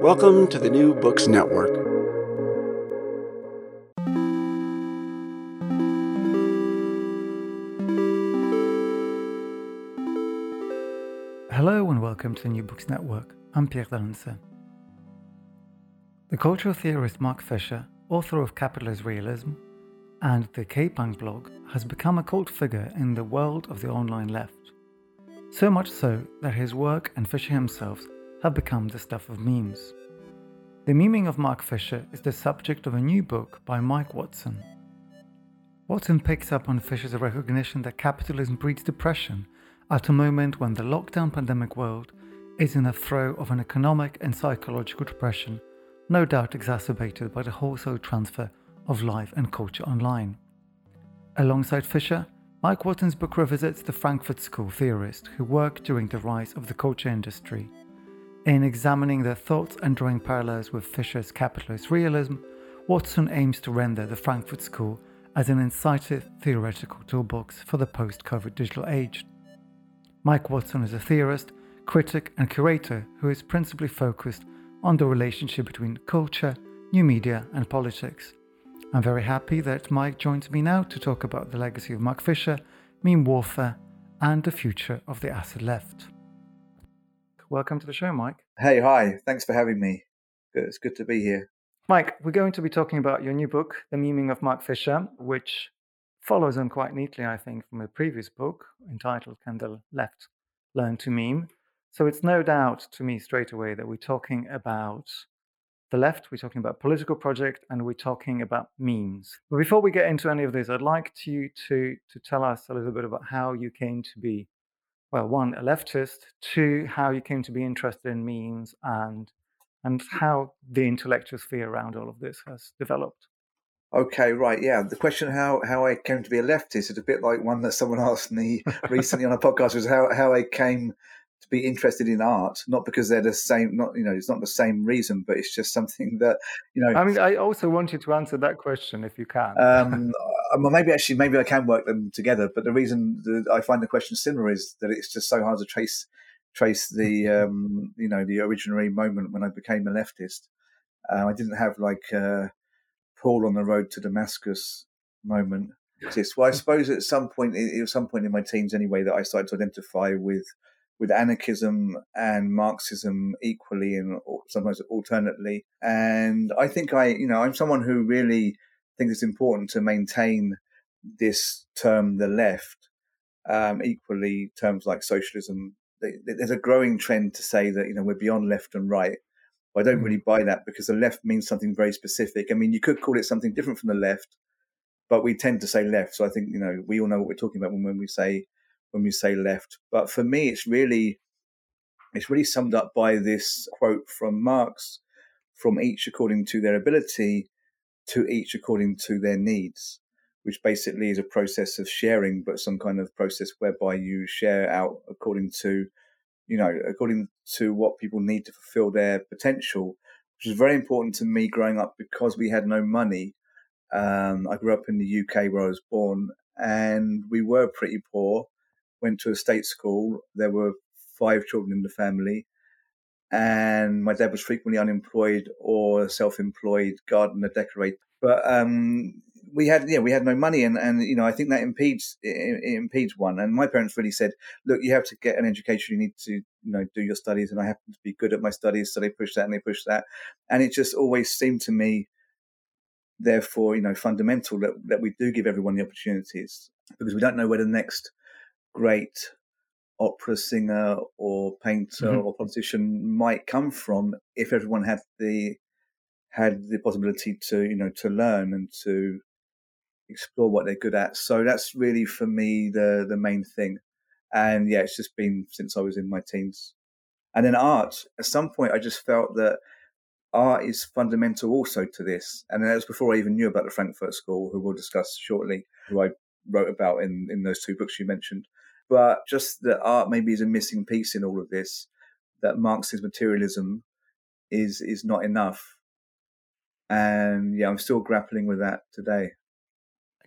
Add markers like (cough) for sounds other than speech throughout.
Welcome to the New Books Network. Hello and welcome to the New Books Network. I'm Pierre d'Alancaisez. The cultural theorist Mark Fisher, author of Capitalist Realism and the K-Punk blog, has become a cult figure in the world of the online left. So much so that his work and Fisher himself have become the stuff of memes. The memeing of Mark Fisher is the subject of a new book by Mike Watson. Watson picks up on Fisher's recognition that capitalism breeds depression at a moment when the lockdown pandemic world is in the throes of an economic and psychological depression, no doubt exacerbated by the wholesale transfer of life and culture online. Alongside Fisher, Mike Watson's book revisits the Frankfurt School theorist who worked during the rise of the culture industry in examining their thoughts and drawing parallels with Fisher's capitalist realism, Watson aims to render the Frankfurt School as an incisive theoretical toolbox for the post COVID digital age. Mike Watson is a theorist, critic, and curator who is principally focused on the relationship between culture, new media, and politics. I'm very happy that Mike joins me now to talk about the legacy of Mark Fisher, meme warfare, and the future of the acid left. Welcome to the show, Mike. Hey, hi. Thanks for having me. It's good to be here. Mike, we're going to be talking about your new book, The Meming of Mark Fisher, which follows on quite neatly, I think, from a previous book entitled Can the Left Learn to Meme? So it's no doubt to me straight away that we're talking about the left, we're talking about political project, and we're talking about memes. But before we get into any of this, I'd like you to to tell us a little bit about how you came to be well, one, a leftist, two, how you came to be interested in memes and and how the intellectual sphere around all of this has developed. Okay, right, yeah. The question how how I came to be a leftist is a bit like one that someone (laughs) asked me recently on a podcast was how how I came to be interested in art, not because they're the same, not you know, it's not the same reason, but it's just something that you know. I mean, I also want you to answer that question if you can. Um, (laughs) well, maybe actually, maybe I can work them together. But the reason that I find the question similar is that it's just so hard to trace trace the um, you know the originary moment when I became a leftist. Uh, I didn't have like uh, Paul on the road to Damascus moment. (laughs) Well, I suppose at some point, at some point in my teens anyway, that I started to identify with with anarchism and Marxism equally and sometimes alternately. And I think I, you know, I'm someone who really thinks it's important to maintain this term, the left, um, equally terms like socialism. There's a growing trend to say that, you know, we're beyond left and right. But I don't mm. really buy that because the left means something very specific. I mean, you could call it something different from the left, but we tend to say left. So I think, you know, we all know what we're talking about when, when we say, when we say left. But for me, it's really, it's really summed up by this quote from Marx from each according to their ability to each according to their needs, which basically is a process of sharing, but some kind of process whereby you share out according to, you know, according to what people need to fulfill their potential, which was very important to me growing up because we had no money. Um, I grew up in the UK where I was born, and we were pretty poor. Went to a state school. There were five children in the family, and my dad was frequently unemployed or self-employed gardener decorator. But um, we had yeah we had no money. And and you know I think that impedes it, it, impedes one. And my parents really said look you have to get an education. You need to you know do your studies. And I happen to be good at my studies. So they pushed that and they pushed that. And it just always seemed to me therefore you know fundamental that, that we do give everyone the opportunities. Because we don't know where the next great opera singer or painter mm-hmm. or politician might come from if everyone had the had the possibility to you know to learn and to explore what they're good at. So that's really for me the the main thing. And yeah, it's just been since I was in my teens. And then art, at some point I just felt that art is fundamental also to this. And that was before I even knew about the Frankfurt School, who we'll discuss shortly, who I wrote about in, in those two books you mentioned. But just that art maybe is a missing piece in all of this, that Marxist materialism is is not enough. And yeah, I'm still grappling with that today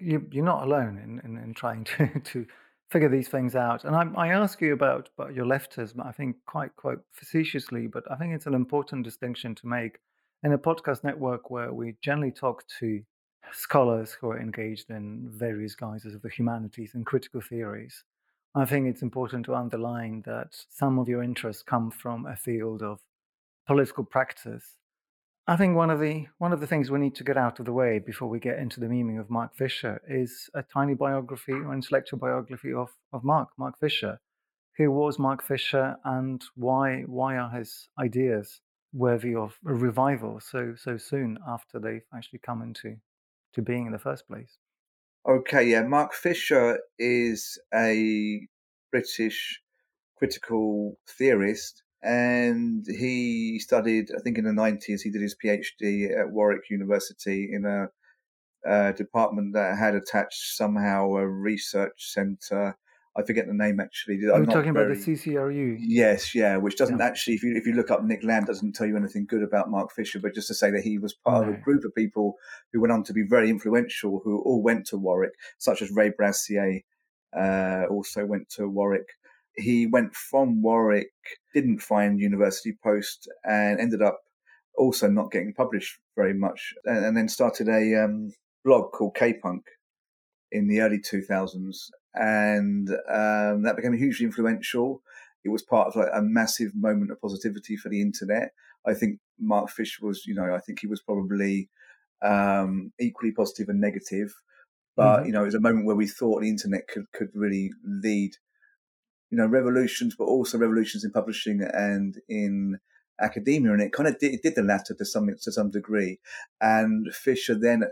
you, you're not alone in, in, in trying (laughs) to, to figure these things out. And I, I ask you about, about your leftism, I think quite quite facetiously, but I think it's an important distinction to make in a podcast network where we generally talk to scholars who are engaged in various guises of the humanities and critical theories. I think it's important to underline that some of your interests come from a field of political practice I think one of the one of the things we need to get out of the way before we get into the meaning of Mark Fisher is a tiny biography or intellectual biography of, of Mark, Mark Fisher. Who was Mark Fisher and why why are his ideas worthy of a revival so so soon after they've actually come into to being in the first place? Okay, yeah. Mark Fisher is a British critical theorist and he studied, I think, in the nineties. He did his PhD at Warwick University in a, a department that had attached somehow a research centre. I forget the name actually. Are you talking very... about the CCRU? Yes, yeah. Which doesn't yeah. actually, if you if you look up Nick Land, doesn't tell you anything good about Mark Fisher, but just to say that he was part of a group of people who went on to be very influential, who all went to Warwick, such as Ray Brassier, uh, also went to Warwick he went from Warwick, didn't find university post, and ended up also not getting published very much, and, and then started a um, blog called K Punk in the early 2000s, and um, that became hugely influential. It was part of like a massive moment of positivity for the internet. I think Mark Fish was, you know, I think he was probably um, equally positive and negative, but mm-hmm. you know, it was a moment where we thought the internet could could really lead you know, revolutions, but also revolutions in publishing and in academia. And it kind of did, it did the latter to some, to some degree. And Fisher then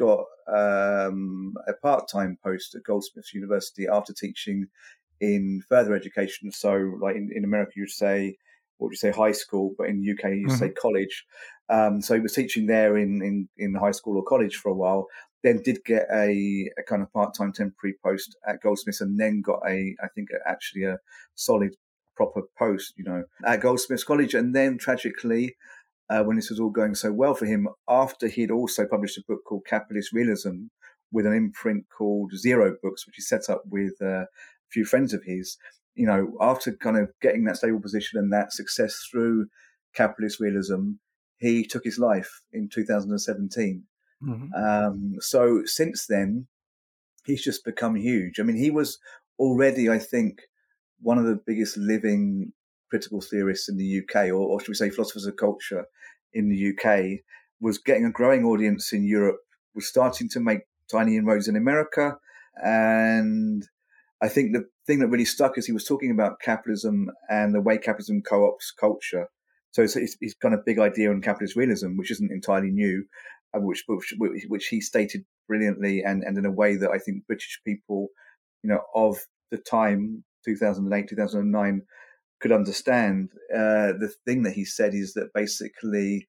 got um, a part-time post at Goldsmiths University after teaching in further education. So like in, in America, you'd say, what would you say, high school, but in the UK, you mm-hmm. say college. Um, so he was teaching there in, in, in high school or college for a while then did get a, a kind of part-time temporary post at Goldsmiths and then got a, I think actually a solid proper post, you know, at Goldsmiths College. And then tragically, uh, when this was all going so well for him, after he'd also published a book called Capitalist Realism with an imprint called Zero Books, which he set up with uh, a few friends of his, you know, after kind of getting that stable position and that success through capitalist realism, he took his life in 2017. Mm-hmm. Um, so since then, he's just become huge. I mean, he was already, I think, one of the biggest living critical theorists in the UK, or, or should we say, philosophers of culture in the UK, was getting a growing audience in Europe, was starting to make tiny inroads in America. And I think the thing that really stuck is he was talking about capitalism and the way capitalism co ops culture. So it's, it's, it's, kind of big idea on capitalist realism, which isn't entirely new, uh, which, which which he stated brilliantly and, and in a way that I think British people, you know, of the time, 2008, 2009, could understand. Uh, the thing that he said is that basically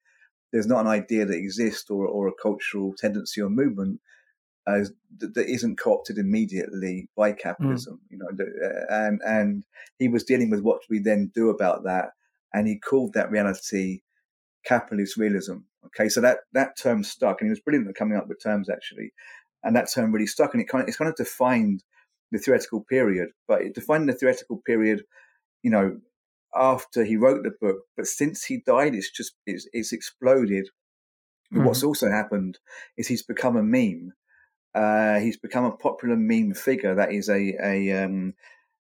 there's not an idea that exists or, or a cultural tendency or movement uh, that, that isn't co-opted immediately by capitalism, mm. you know, and, and he was dealing with what we then do about that. And he called that reality capitalist realism. Okay, so that that term stuck, and he was brilliant at coming up with terms actually, and that term really stuck, and it kind of it's kind of defined the theoretical period, but it defined the theoretical period, you know, after he wrote the book, but since he died, it's just it's, it's exploded. Mm-hmm. What's also happened is he's become a meme. Uh, he's become a popular meme figure that is a a um,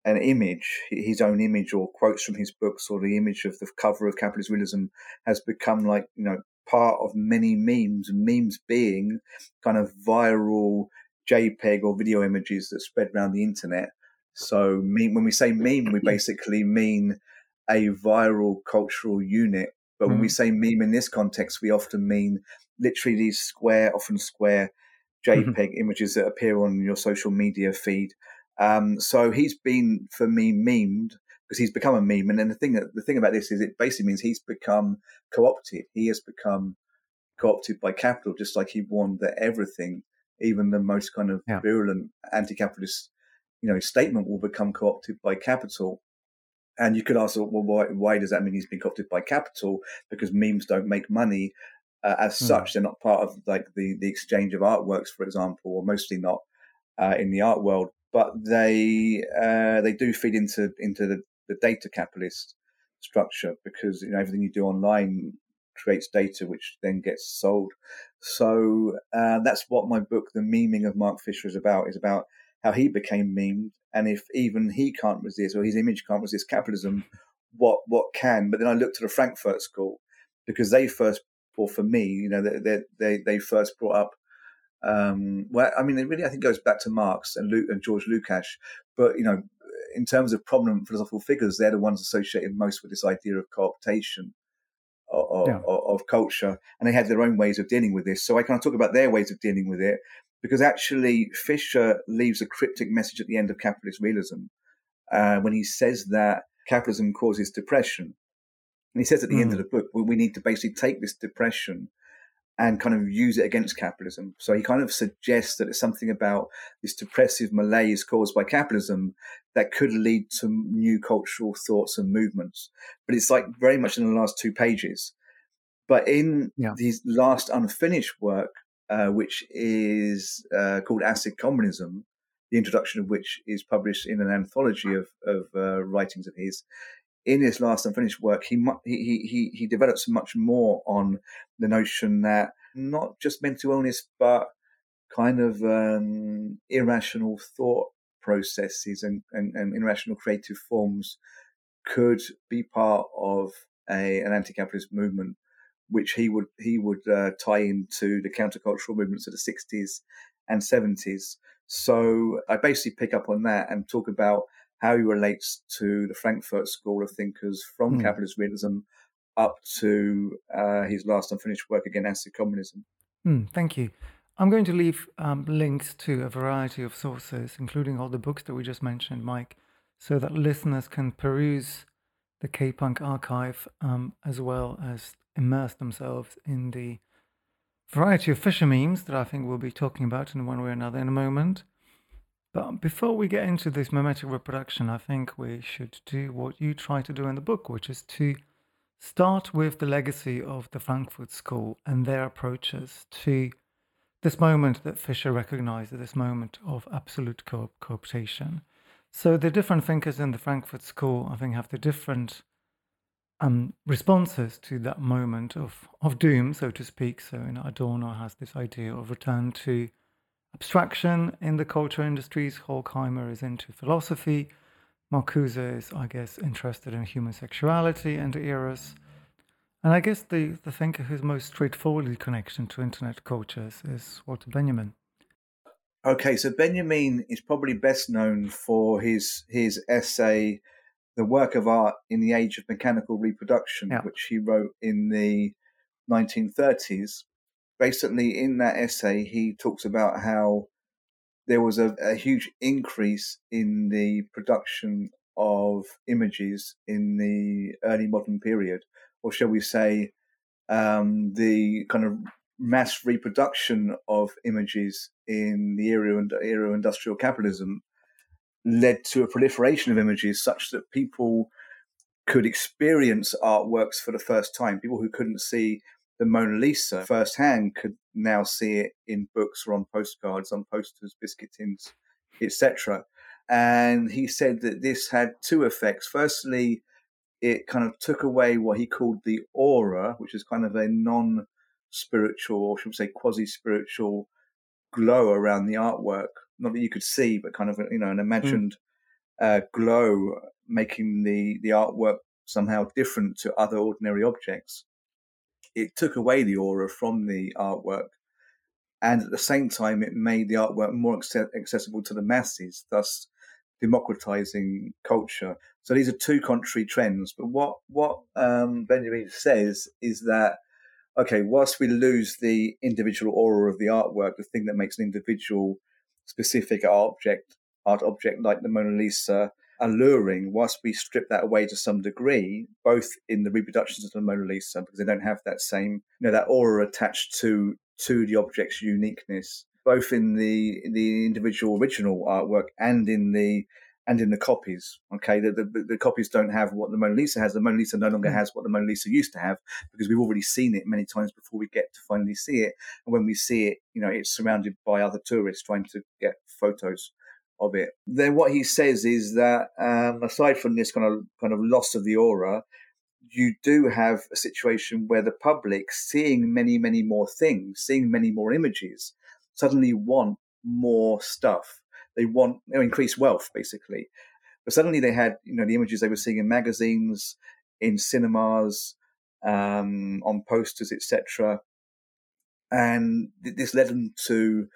an image, his own image, or quotes from his books, or the image of the cover of Capitalist Realism has become like you know part of many memes. Memes being kind of viral JPEG or video images that spread around the internet. So, meme, when we say meme, we (laughs) basically mean a viral cultural unit. But when mm we say meme in this context, we often mean literally these square, often square (laughs) JPEG mm-hmm. images that appear on your social media feed. Um, so he's been for me memed because he's become a meme. And then the thing the thing about this is it basically means he's become co-opted. He has become co-opted by capital, just like he warned that everything, even the most kind of yeah. virulent anti-capitalist, you know, his statement will become co-opted by capital. And you could ask, well, why, why does that mean he's been co-opted by capital? Because memes don't make money. Uh, as mm. such, they're not part of like the, the exchange of artworks, for example, or mostly not uh, in the art world. But they uh, they do feed into into the, the data capitalist structure because you know everything you do online creates data which then gets sold. So uh, that's what my book, The Meming of Mark Fisher, is about. Is about how he became memed and if even he can't resist or his image can't resist capitalism, what what can? But then I looked at the Frankfurt School because they first, or for me, you know, they they they first brought up. Um, well, I mean, it really I think goes back to Marx and Luke and George Lukács, but you know, in terms of prominent philosophical figures, they're the ones associated most with this idea of co-optation. Of, yeah. of, of, culture, and they had their own ways of dealing with this. So I kind of talk about their ways of dealing with it, because actually Fisher leaves a cryptic message at the end of capitalist realism uh, when he says that capitalism causes depression. And he says at the mm. end of hmm. the book, we, we need to basically take this depression and kind of use it against capitalism. So he kind of suggests that it's something about this depressive malaise caused by capitalism that could lead to new cultural thoughts and movements. But it's like very much in the last two pages. But in yeah. his last unfinished work, uh, which is uh, called Acid Communism, the introduction of which is published in an anthology of, of uh, writings of his. In his last unfinished work, he, he he he develops much more on the notion that not just mental illness, but kind of um, irrational thought processes and, and, and, irrational creative forms could be part of a, an anti-capitalist movement which he would he would uh, tie into the countercultural movements of the 60s and 70s. So I basically pick up on that and talk about how he relates to the Frankfurt School of thinkers from mm. capitalist realism up to uh, his last unfinished work against Acid Communism. Mm, thank you. I'm going to leave um, links to a variety of sources, including all the books that we just mentioned, Mike, so that listeners can peruse the K Punk archive um, as well as immerse themselves in the variety of Fisher memes that I think we'll be talking about in one way or another in a moment. But before we get into this mimetic reproduction, I think we should do what you try to do in the book, which is to start with the legacy of the Frankfurt School and their approaches to this moment that Fisher recognized, this moment of absolute co- cooptation. So the different thinkers in the Frankfurt School, I think, have the different um, responses to that moment of, of doom, so to speak. So, you know, Adorno has this idea of return to abstraction in the culture industries. Horkheimer is into philosophy. Marcuse is, I guess, interested in human sexuality and eros. And I guess the, the thinker whose most straightforwardly connection to internet cultures is Walter Benjamin. Okay, so Benjamin is probably best known for his his essay the work of art in the age of mechanical reproduction, yeah. which he wrote in the 1930s. Basically, in that essay, he talks about how there was a, a huge increase in the production of images in the early modern period, or shall we say, um, the kind of mass reproduction of images in the era, era industrial capitalism led to a proliferation of images such that people could experience artworks for the first time. People who couldn't see the Mona Lisa firsthand could now see it in books or on postcards, on posters, biscuit tins, etc. And he said that this had two effects. Firstly, it kind of took away what he called the aura, which is kind of a non spiritual, or should we say quasi spiritual glow around the artwork. Not that you could see, but kind of, you know, an imagined mm. uh, glow making the, the artwork somehow different to other ordinary objects. It took away the aura from the artwork. And at the same time, it made the artwork more accessible to the masses, thus democratizing culture. So these are two contrary trends. But what what um, Benjamin says is that okay, whilst we lose the individual aura of the artwork, the thing that makes an individual specific art object art object like the Mona Lisa alluring, whilst we strip that away to some degree, both in the reproductions of the Mona Lisa because they don't have that same you know that aura attached to to the object's uniqueness both in the in the individual original artwork and in the and in the copies. Okay, the, the, the, copies don't have what the Mona Lisa has. The Mona Lisa no longer mm. has what the Mona Lisa used to have because we've already seen it many times before we get to finally see it. And when we see it, you know, it's surrounded by other tourists trying to get photos of it. Then what he says is that um, aside from this kind of kind of loss of the aura, you do have a situation where the public, seeing many many more things, seeing many more images, suddenly want more stuff. They want you know, increased wealth, basically. But suddenly they had, you know, the images they were seeing in magazines, in cinemas, um, on posters, etc. And this led them to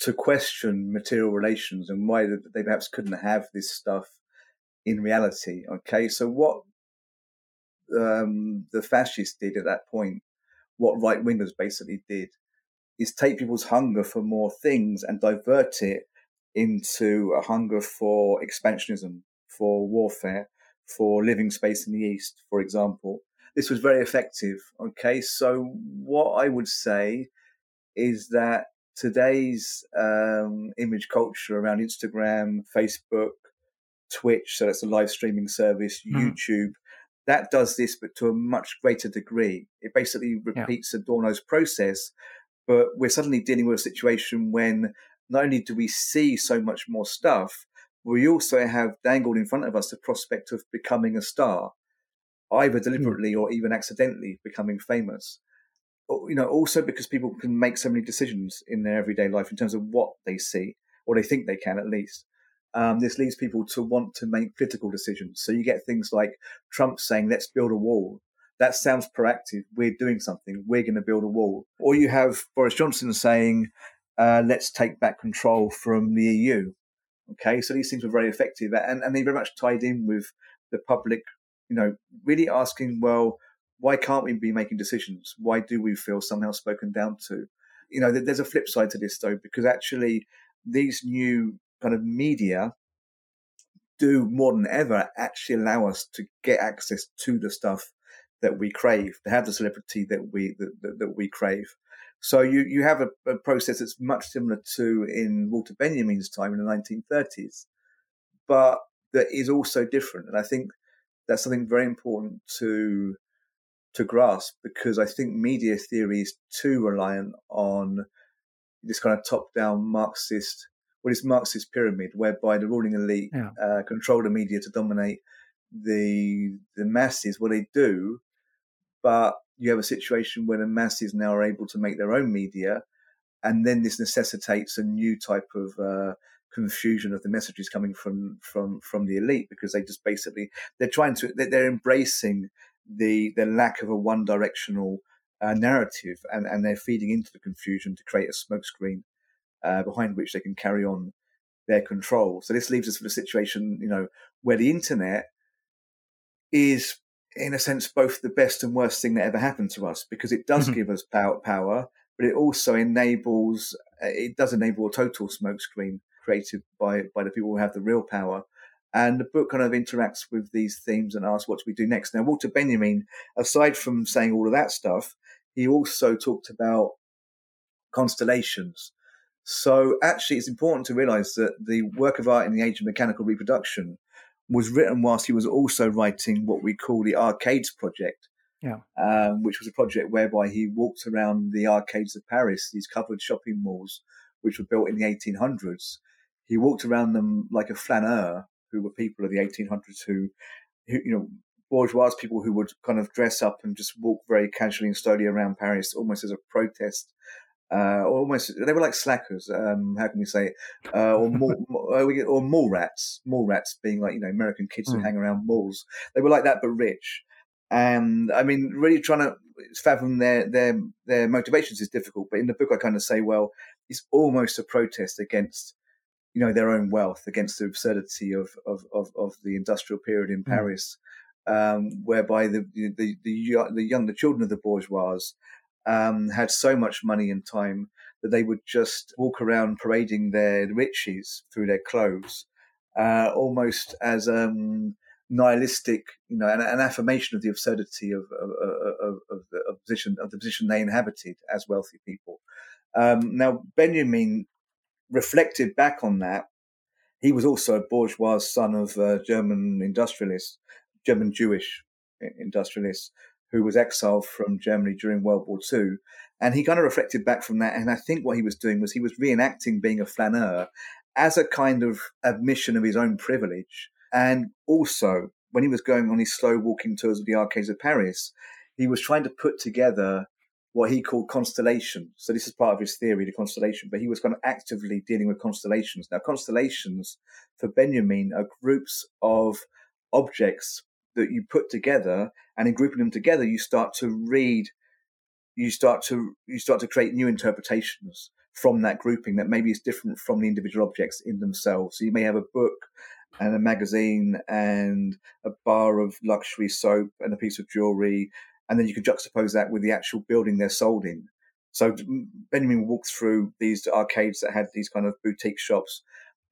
to question material relations and why they perhaps couldn't have this stuff in reality. Okay, so what um, the fascists did at that point, what right wingers basically did, is take people's hunger for more things and divert it into a hunger for expansionism, for warfare, for living space in the East, for example. This was very effective. Okay, so what I would say is that today's um, image culture around Instagram, Facebook, Twitch, so that's a live streaming service, mm. YouTube, that does this, but to a much greater degree. It basically repeats yeah. Adorno's process, but we're suddenly dealing with a situation when not only do we see so much more stuff, we also have dangled in front of us the prospect of becoming a star, either hmm. deliberately or even accidentally becoming famous. You know, also because people can make so many decisions in their everyday life in terms of what they see, or they think they can at least. Um, this leads people to want to make political decisions. So you get things like Trump saying, let's build a wall that sounds proactive. We're doing something. We're going to build a wall. Or you have Boris Johnson saying, uh, let's take back control from the EU. Okay, so these things were very effective and, and they very much tied in with the public, you know, really asking, well, why can't we be making decisions? Why do we feel somehow spoken down to? You know, there's a flip side to this though, because actually these new kind of media do more than ever actually allow us to get access to the stuff that we crave, to have the celebrity that we that, that, that we crave. So you you have a, a, process that's much similar to in Walter Benjamin's time in the 1930s, but that is also different. And I think that's something very important to to grasp because I think media theory is too reliant on this kind of top-down Marxist, what is Marxist pyramid, whereby the ruling elite yeah. uh, control the media to dominate the the masses. What they do but you have a situation where the masses now are able to make their own media, and then this necessitates a new type of uh, confusion of the messages coming from from from the elite because they just basically they're trying to they're embracing the the lack of a one directional uh, narrative and and they're feeding into the confusion to create a smokescreen uh, behind which they can carry on their control. So this leaves us with a situation, you know, where the internet is in a sense, both the best and worst thing that ever happened to us because it does mm-hmm. give us power, power, but it also enables, uh, it does enable a total smokescreen created by, by the people who have the real power. And the book kind of interacts with these themes and asks, what do we do next? Now, Walter Benjamin, aside from saying all of that stuff, he also talked about constellations. So actually, it's important to realize that the work of art in the age of mechanical reproduction was written whilst he was also writing what we call the Arcades Project, yeah. Um, which was a project whereby he walked around the arcades of Paris, these covered shopping malls, which were built in the 1800s. He walked around them like a flaneur, who were people of the 1800s who, who, you know, bourgeois people who would kind of dress up and just walk very casually and slowly around Paris, almost as a protest. Uh, almost, they were like slackers. Um, how can we say, it? uh, or more, (laughs) uh, or mall rats. Mall rats being like you know American kids mm. who hmm. hang around malls. They were like that, but rich. And I mean, really trying to fathom their their their motivations is difficult. But in the book, I kind of say, well, it's almost a protest against you know their own wealth, against the absurdity of of of, of the industrial period in mm. Paris, um, whereby the, the the the young the children of the bourgeois um, had so much money and time that they would just walk around parading their riches through their clothes, uh, almost as um, nihilistic, you know, an, an affirmation of the absurdity of, of, of, of, the, of, position of the position they inhabited as wealthy people. Um, now, Benjamin reflected back on that. He was also a bourgeois son of a German industrialists, German Jewish industrialists, who was exiled from Germany during World War II. And he kind of reflected back from that. And I think what he was doing was he was reenacting being a flaneur as a kind of admission of his own privilege and also, when he was going on his slow walking tours of the arcades of Paris, he was trying to put together what he called constellations. So this is part of his theory, the constellation, but he was kind of actively dealing with constellations. Now, constellations for Benjamin are groups of objects that you put together, and in grouping them together, you start to read, you start to you start to create new interpretations from that grouping that maybe is different from the individual objects in themselves. So you may have a book and a magazine and a bar of luxury soap and a piece of jewelry. And then you can juxtapose that with the actual building they're sold in. So Benjamin walked through these arcades that had these kind of boutique shops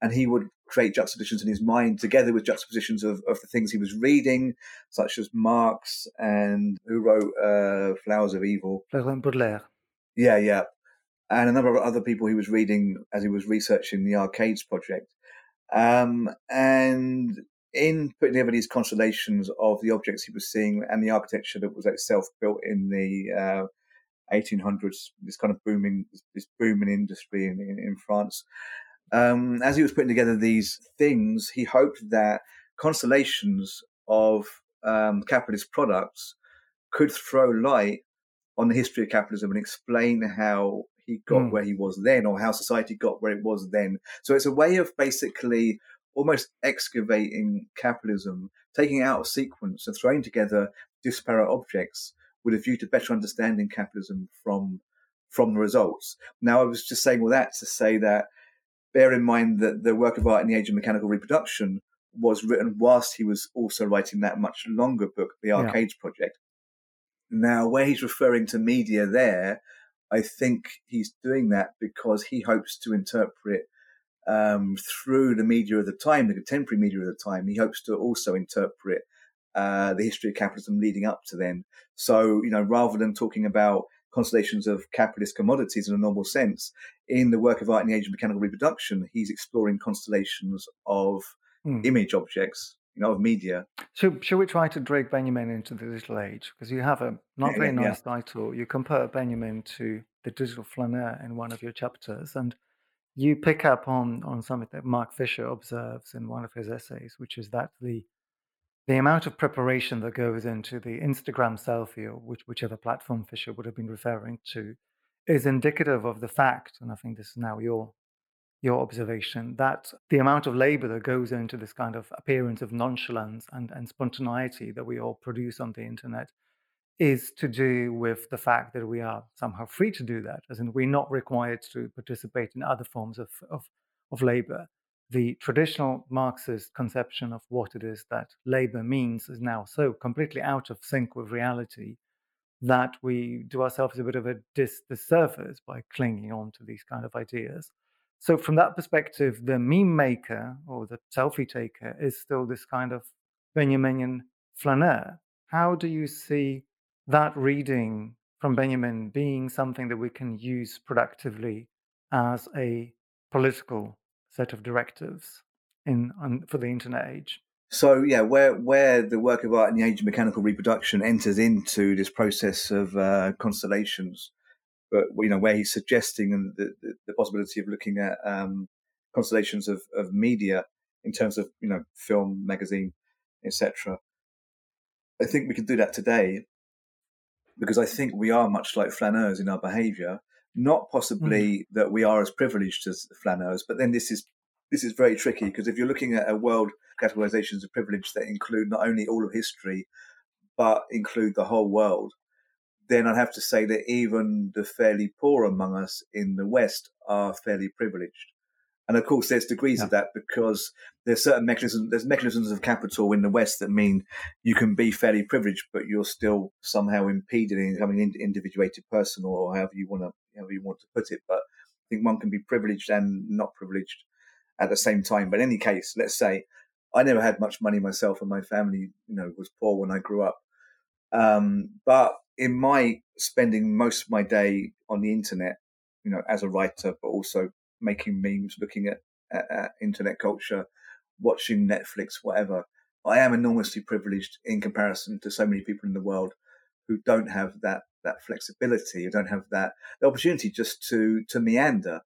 and he would create juxtapositions in his mind together with juxtapositions of, of the things he was reading, such as Marx and who wrote uh, Flowers of Evil. Florent Baudelaire. Yeah, yeah. And a number of other people he was reading as he was researching the Arcades project. Um, and in putting together these constellations of the objects he was seeing and the architecture that was itself built in the uh, 1800s, this kind of booming, this booming industry in, in, in France. Um, as he was putting together these things, he hoped that constellations of um, capitalist products could throw light on the history of capitalism and explain how he got mm. where he was then or how society got where it was then. So it's a way of basically almost excavating capitalism, taking out of sequence and throwing together disparate objects with a view to better understanding capitalism from from the results. Now I was just saying all that to say that bear in mind that the work of art in the age of mechanical reproduction was written whilst he was also writing that much longer book, The Arcades yeah. Project. Now, where he's referring to media there, I think he's doing that because he hopes to interpret um, through the media of the time, the contemporary media of the time. He hopes to also interpret uh, the history of capitalism leading up to then. So, you know, rather than talking about constellations of capitalist commodities in a normal sense, in the work of art in the age of mechanical reproduction, he's exploring constellations of mm. image objects you know, of media. So, should we try to drag Benjamin into the digital age? Because you have a not very yeah, nice yeah. title. You compare Benjamin to the digital flaneur in one of your chapters, and you pick up on on something that Mark Fisher observes in one of his essays, which is that the the amount of preparation that goes into the Instagram selfie, or which, whichever platform Fisher would have been referring to, is indicative of the fact, and I think this is now your your observation that the amount of labor that goes into this kind of appearance of nonchalance and, and spontaneity that we all produce on the internet is to do with the fact that we are somehow free to do that, as in we're not required to participate in other forms of, of, of labor. The traditional Marxist conception of what it is that labor means is now so completely out of sync with reality that we do ourselves a bit of a dis- disservice by clinging on to these kind of ideas. So from that perspective, the meme maker or the selfie taker is still this kind of Benjaminian flaneur. How do you see that reading from Benjamin being something that we can use productively as a political set of directives in for the internet age? So yeah, where where the work of art in the age of mechanical reproduction enters into this process of uh, constellations, but you know where he's suggesting the, the, the possibility of looking at um, constellations of, of media in terms of you know film, magazine, etc. I think we can do that today because I think we are much like flaneurs in our behaviour. Not possibly mm. that we are as privileged as flaneurs, but then this is this is very tricky because if you're looking at a world categorizations of privilege that include not only all of history but include the whole world, then I'd have to say that even the fairly poor among us in the West are fairly privileged. And of course, there's degrees yeah. of that because there's certain mechanisms. There's mechanisms of capital in the West that mean you can be fairly privileged, but you're still somehow impeded in becoming an individuated person, or however you want to however you want to put it. But I think one can be privileged and not privileged at the same time. But in any case, let's say I never had much money myself, and my family, you know, was poor when I grew up. Um, but in my spending most of my day on the internet, you know, as a writer, but also making memes, looking at, at, at internet culture, watching Netflix, whatever. I am enormously privileged in comparison to so many people in the world who don't have that that flexibility, who don't have that the opportunity just to to meander.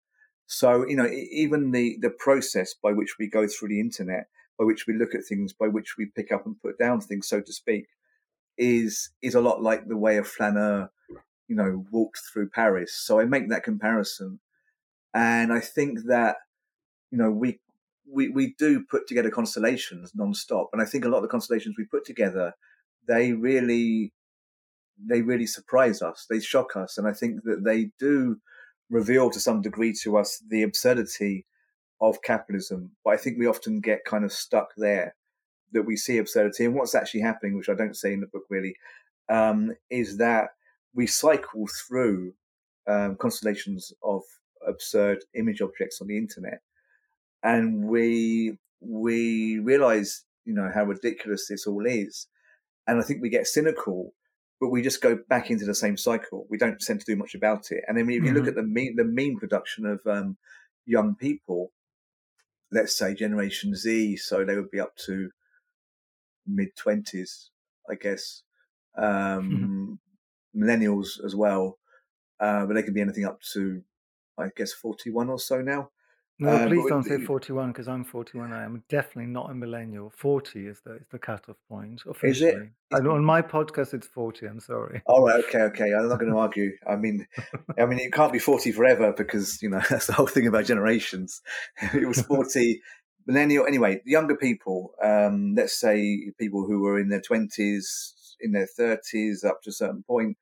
So you know, even the the process by which we go through the internet, by which we look at things, by which we pick up and put down things, so to speak, is is a lot like the way a flaneur, you know, walked through Paris. So I make that comparison and I think that, you know, we, we, we do put together constellations non-stop. And I think a lot of the constellations we put together, they really, they really surprise us. They shock us. And I think that they do reveal to some degree to us the absurdity of capitalism. But I think we often get kind of stuck there that we see absurdity and what's actually happening, which I don't say in the book really, um, is that we cycle through um, constellations of absurd image objects on the internet, and we we realize you know how ridiculous this all is, and I think we get cynical, but we just go back into the same cycle. We don't tend to do much about it. And then if you mm-hmm. look at the meme, the meme production of um, young people, let's say Generation Z, so they would be up to mid twenties, I guess. Um, mm-hmm. Millennials as well, uh, but they could be anything up to I guess, 41 or so now. No, um, please don't say 41 because I'm 41. I am definitely not a millennial. 40 is the is the cutoff point officially. Is it? I on my podcast it's 40. I'm sorry. All right. Okay. Okay. I'm not going to argue. I mean, I mean, it can't be 40 forever because you know (laughs) that's the whole thing about generations. it was 40 millennial. Anyway, younger people. Um, let's say people who were in their 20s, in their 30s, up to a certain point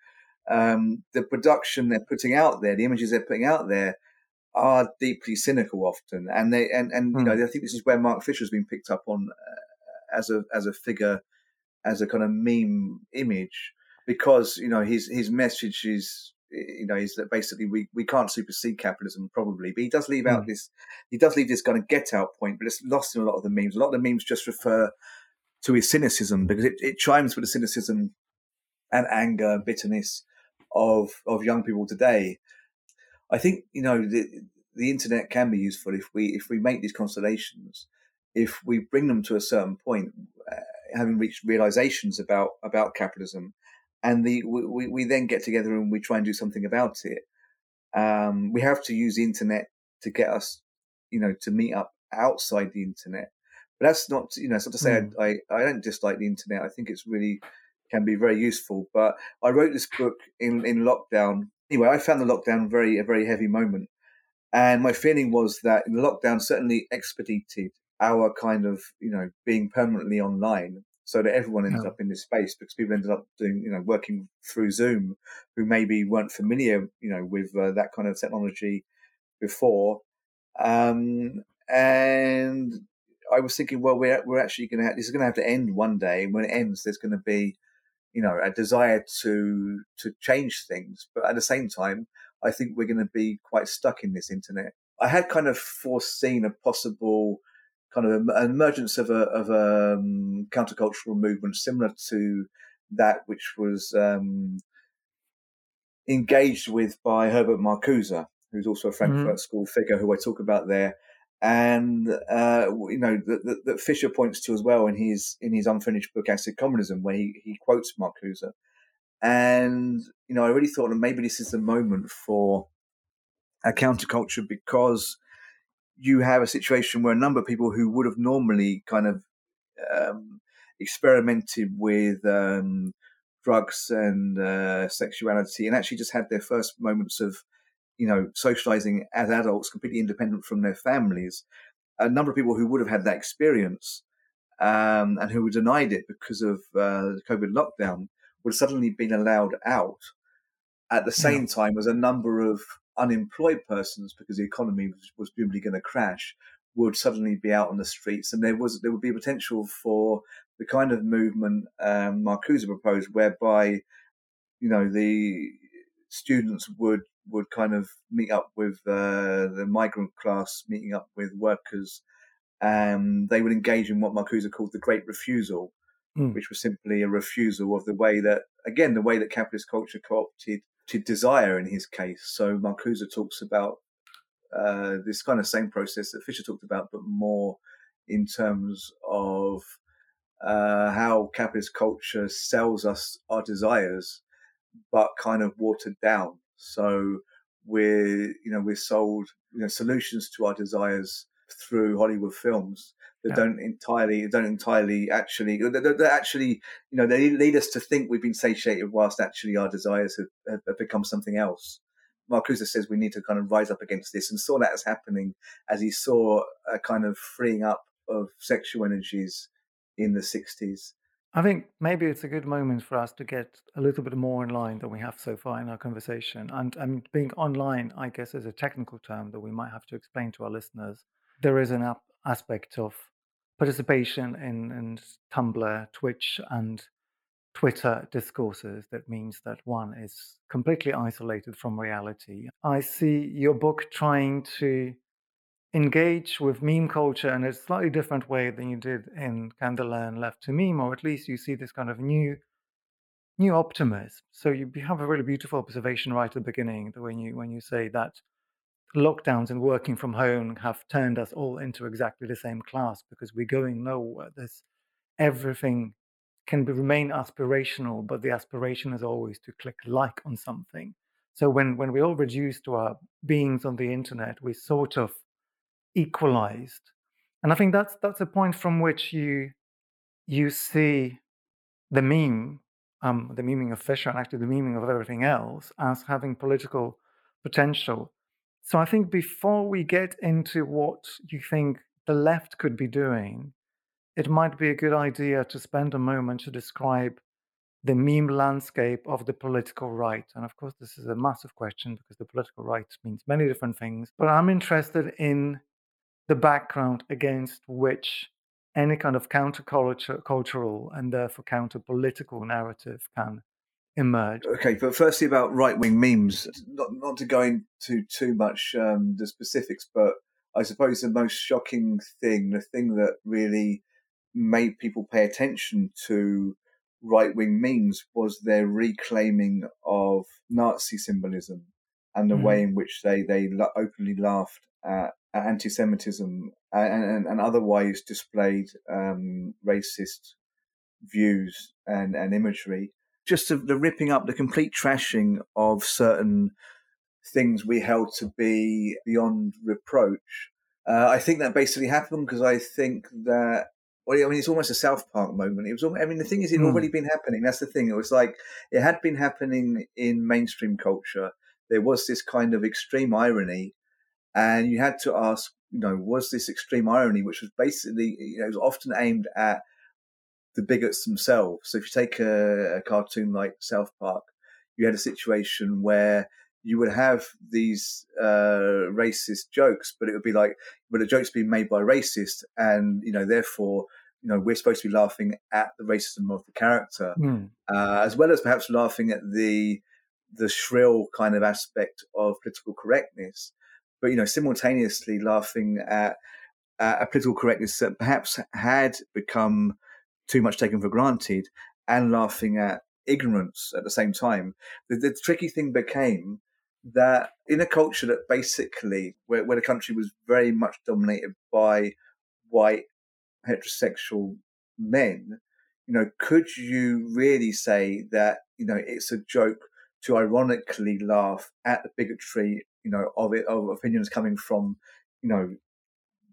um, the production they're putting out there, the images they're putting out there, are deeply cynical often, and they and and mm. you know hmm. I think this is where Mark Fisher has been picked up on uh, as a as a figure, as a kind of meme image, because you know his his message is you know is that basically we we can't supersede capitalism probably, but he does leave mm. out hmm. this he does leave this kind of get out point, but it's lost in a lot of the memes. A lot of the memes just refer to his cynicism because it, it chimes with the cynicism and anger and bitterness of of young people today. I think you know the the internet can be useful if we if we make these constellations, if we bring them to a certain point, uh, having reached realizations about about capitalism, and the we, we then get together and we try and do something about it. Um, we have to use the internet to get us, you know, to meet up outside the internet. But that's not, you know, it's not to say mm. I, I, I don't dislike the internet. I think it's really can be very useful. But I wrote this book in, in lockdown. Anyway, I found the lockdown very a very heavy moment, and my feeling was that the lockdown certainly expedited our kind of you know being permanently online, so that everyone ended up in this space because people ended up doing you know working through Zoom, who maybe weren't familiar you know with uh, that kind of technology before, um, and I was thinking, well, we're we're actually going to this is going to have to end one day, and when it ends, there's going to be you know, a desire to to change things. But at the same time, I think we're going to be quite stuck in this internet. I had kind of foreseen a possible kind of an emergence of a of a um, countercultural movement similar to that which was um, engaged with by Herbert Marcuse, who's also a Frankfurt mm-hmm. School figure, who I talk about there. And uh, you know that, that Fisher points to as well in his in his unfinished book Acid Communism, where he, he quotes Marcuse, and you know I really thought that maybe this is the moment for a counterculture because you have a situation where a number of people who would have normally kind of um, experimented with um, drugs and uh, sexuality and actually just had their first moments of you know, socializing as adults, completely independent from their families. A number of people who would have had that experience um, and who were denied it because of uh, the COVID lockdown would have suddenly been allowed out at the same yeah. time as a number of unemployed persons, because the economy was, was presumably going to crash, would suddenly be out on the streets, and there was there would be potential for the kind of movement um, Marcuse proposed, whereby you know the students would would kind of meet up with uh, the migrant class, meeting up with workers, and they would engage in what Marcuse called the Great Refusal, mm. which was simply a refusal of the way that, again, the way that capitalist culture co-opted to desire in his case. So Marcuse talks about uh, this kind of same process that Fisher talked about, but more in terms of uh, how capitalist culture sells us our desires, but kind of watered down. So we're, you know, we're sold, you know, solutions to our desires through Hollywood films that yeah. don't entirely, don't entirely actually, that actually, you know, they lead us to think we've been satiated whilst actually our desires have, have become something else. Marcuse says we need to kind of rise up against this and saw that as happening as he saw a kind of freeing up of sexual energies in the 60s I think maybe it's a good moment for us to get a little bit more in line than we have so far in our conversation. And, being online, I guess, is a technical term that we might have to explain to our listeners. There is an ap- aspect of participation in, in Tumblr, Twitch, and Twitter discourses that means that one is completely isolated from reality. I see your book trying to engage with meme culture in a slightly different way than you did in Can the Learn Left to Meme, or at least you see this kind of new new optimism. So you have a really beautiful observation right at the beginning when you when you say that lockdowns and working from home have turned us all into exactly the same class because we're going nowhere. There's everything can be, remain aspirational, but the aspiration is always to click like on something. So when when we all reduce to our beings on the internet, we sort of equalized. And I think that's that's a point from which you you see the meme, um, the memeing of Fisher and actually the memeing of everything else as having political potential. So I think before we get into what you think the left could be doing, it might be a good idea to spend a moment to describe the meme landscape of the political right. And of course, this is a massive question because the political right means many different things. But I'm interested in the background against which any kind of countercultural and therefore counter political narrative can emerge. Okay, but firstly about right wing memes, not not to go into too much um, the specifics, but I suppose the most shocking thing, the thing that really made people pay attention to right wing memes was their reclaiming of Nazi symbolism and the mm. way in which they they openly laughed at anti-Semitism and, and, and otherwise displayed um, racist views and, and imagery. Just the, the ripping up, the complete trashing of certain things we held to be beyond reproach. Uh, I think that basically happened because I think that well, I mean, it's almost a South Park moment. It was, I mean, the thing is, it had mm. already been happening. That's the thing. It was like it had been happening in mainstream culture. There was this kind of extreme irony and you had to ask, you know, was this extreme irony, which was basically, you know, it was often aimed at the bigots themselves. So if you take a, a cartoon like South Park, you had a situation where you would have these uh, racist jokes, but it would be like, but the joke's being made by racists, and you know, therefore, you know, we're supposed to be laughing at the racism of the character, mm. uh, as well as perhaps laughing at the the shrill kind of aspect of political correctness but you know, simultaneously laughing at, a political correctness that perhaps had become too much taken for granted, and laughing at ignorance at the same time. The, the tricky thing became that in a culture that basically, where, where the country was very much dominated by white heterosexual men, you know, could you really say that, you know, it's a joke to ironically laugh at the bigotry, you know, of it, of opinions coming from, you know,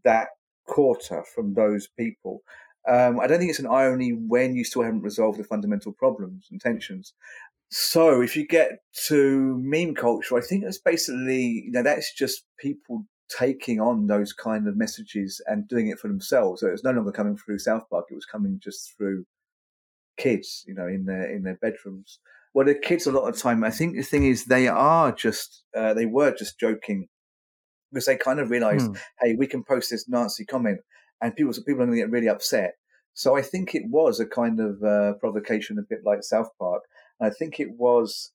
that quarter from those people. Um, I don't think it's an irony when you still haven't resolved the fundamental problems and tensions. So if you get to meme culture, I think it's basically, you know, that's just people taking on those kind of messages and doing it for themselves. So it's no longer coming through South Park; it was coming just through kids, you know, in their in their bedrooms. Well, the kids a lot of the time, I think the thing is they are just uh, they were just joking because they kind of realised, hmm. hey, we can post this Nazi comment, and people people are going to get really upset. So I think it was a kind of uh, provocation, a bit like South Park. And I think it was,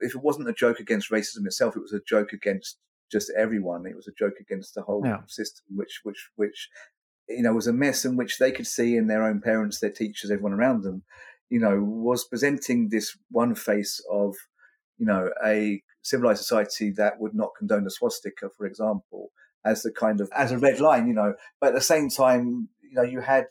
if it wasn't a joke against racism itself, it was a joke against just everyone. It was a joke against the whole yeah. system, which which which you know was a mess, and which they could see in their own parents, their teachers, everyone around them. You know, was presenting this one face of you know a civilized society that would not condone the swastika, for example, as the kind of as a red line. You know, but at the same time, you know, you had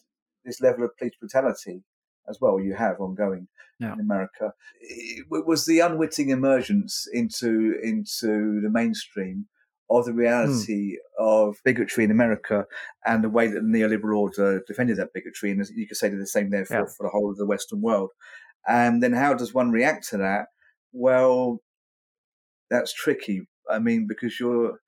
this level of police brutality as well. You have ongoing yeah. in America. It was the unwitting emergence into into the mainstream of the hmm. reality mm. of bigotry in America and the way that the neoliberal order defended that bigotry. And you could say the same there for, yeah. for the whole of the Western world. And then how does one react to that? Well, that's tricky. I mean, because you're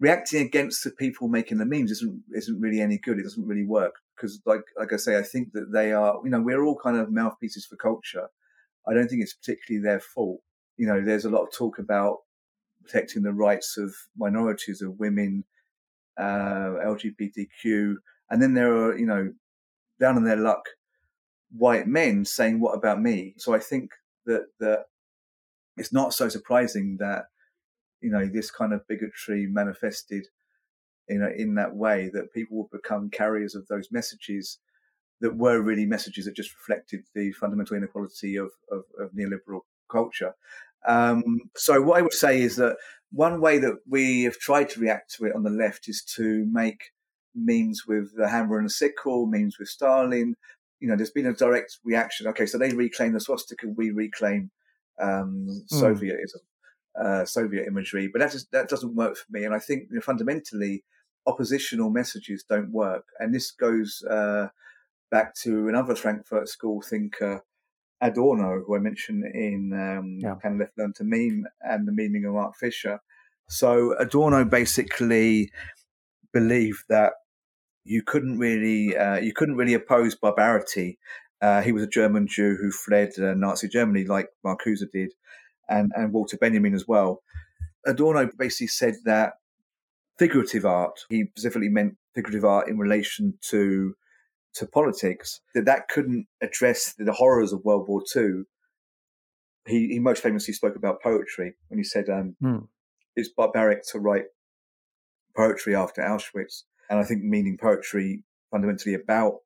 reacting against the people making the memes isn't isn't really any good. It doesn't really work because, like like I say, I think that they are. You know, we're all kind of mouthpieces for culture. I don't think it's particularly their fault. You know, there's a lot of talk about protecting the rights of minorities, of women, uh, LGBTQ, and then there are, you know, down on their luck, white men saying, "What about me?" So I think that that it's not so surprising that you know this kind of bigotry manifested you know in that way that people will become carriers of those messages that were really messages that just reflected the fundamental inequality of, of, of neoliberal culture um, so what I would say is that one way that we have tried to react to it on the left is to make memes with the hammer and the sickle, memes with Stalin. You know, there's been a direct reaction. Okay, so they reclaim the swastika, we reclaim um, mm. Sovietism, uh, Soviet imagery, but that just that doesn't work for me. And I think you know, fundamentally, oppositional messages don't work. And this goes uh, back to another Frankfurt School thinker, Adorno, who I mentioned in um, yeah. Can Left Learn to Meme and the Meming of Mark Fisher. So Adorno basically believed that you couldn't really uh, you couldn't really oppose barbarity. Uh, he was a German Jew who fled uh, Nazi Germany, like Marcuse did, and and Walter Benjamin as well. Adorno basically said that figurative art, he specifically meant figurative art in relation to to politics that that couldn't address the, horrors of World War II. He, he most famously spoke about poetry when he said um, mm. it's barbaric to write poetry after Auschwitz, and I think meaning poetry fundamentally about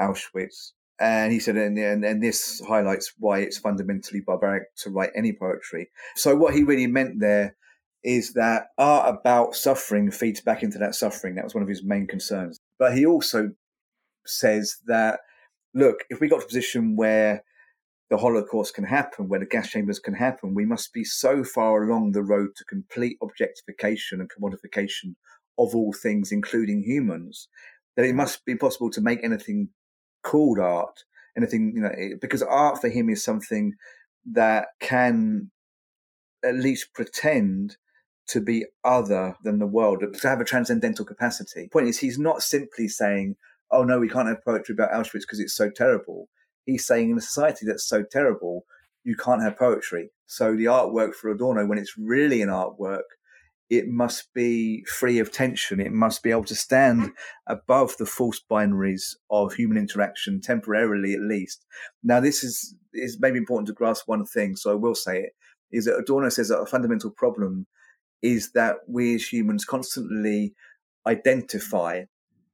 Auschwitz. And he said, and, and, and this highlights why it's fundamentally barbaric to write any poetry. So what he really meant there is that art about suffering feeds back into that suffering. That was one of his main concerns. But he also says that, look, if we got to a position where the Holocaust can happen, where the gas chambers can happen, we must be so far along the road to complete objectification and commodification of all things, including humans, that it must be possible to make anything called art, anything, you know, because art for him is something that can at least pretend to be other than the world, to have a transcendental capacity. The point is, he's not simply saying, oh no, we can't have poetry about Auschwitz because it's so terrible. He's saying in a society that's so terrible, you can't have poetry. So the artwork for Adorno, when it's really an artwork, it must be free of tension. It must be able to stand above the false binaries of human interaction temporarily, at least. Now, this is is maybe important to grasp one thing. So I will say it is that Adorno says that a fundamental problem is that we as humans constantly identify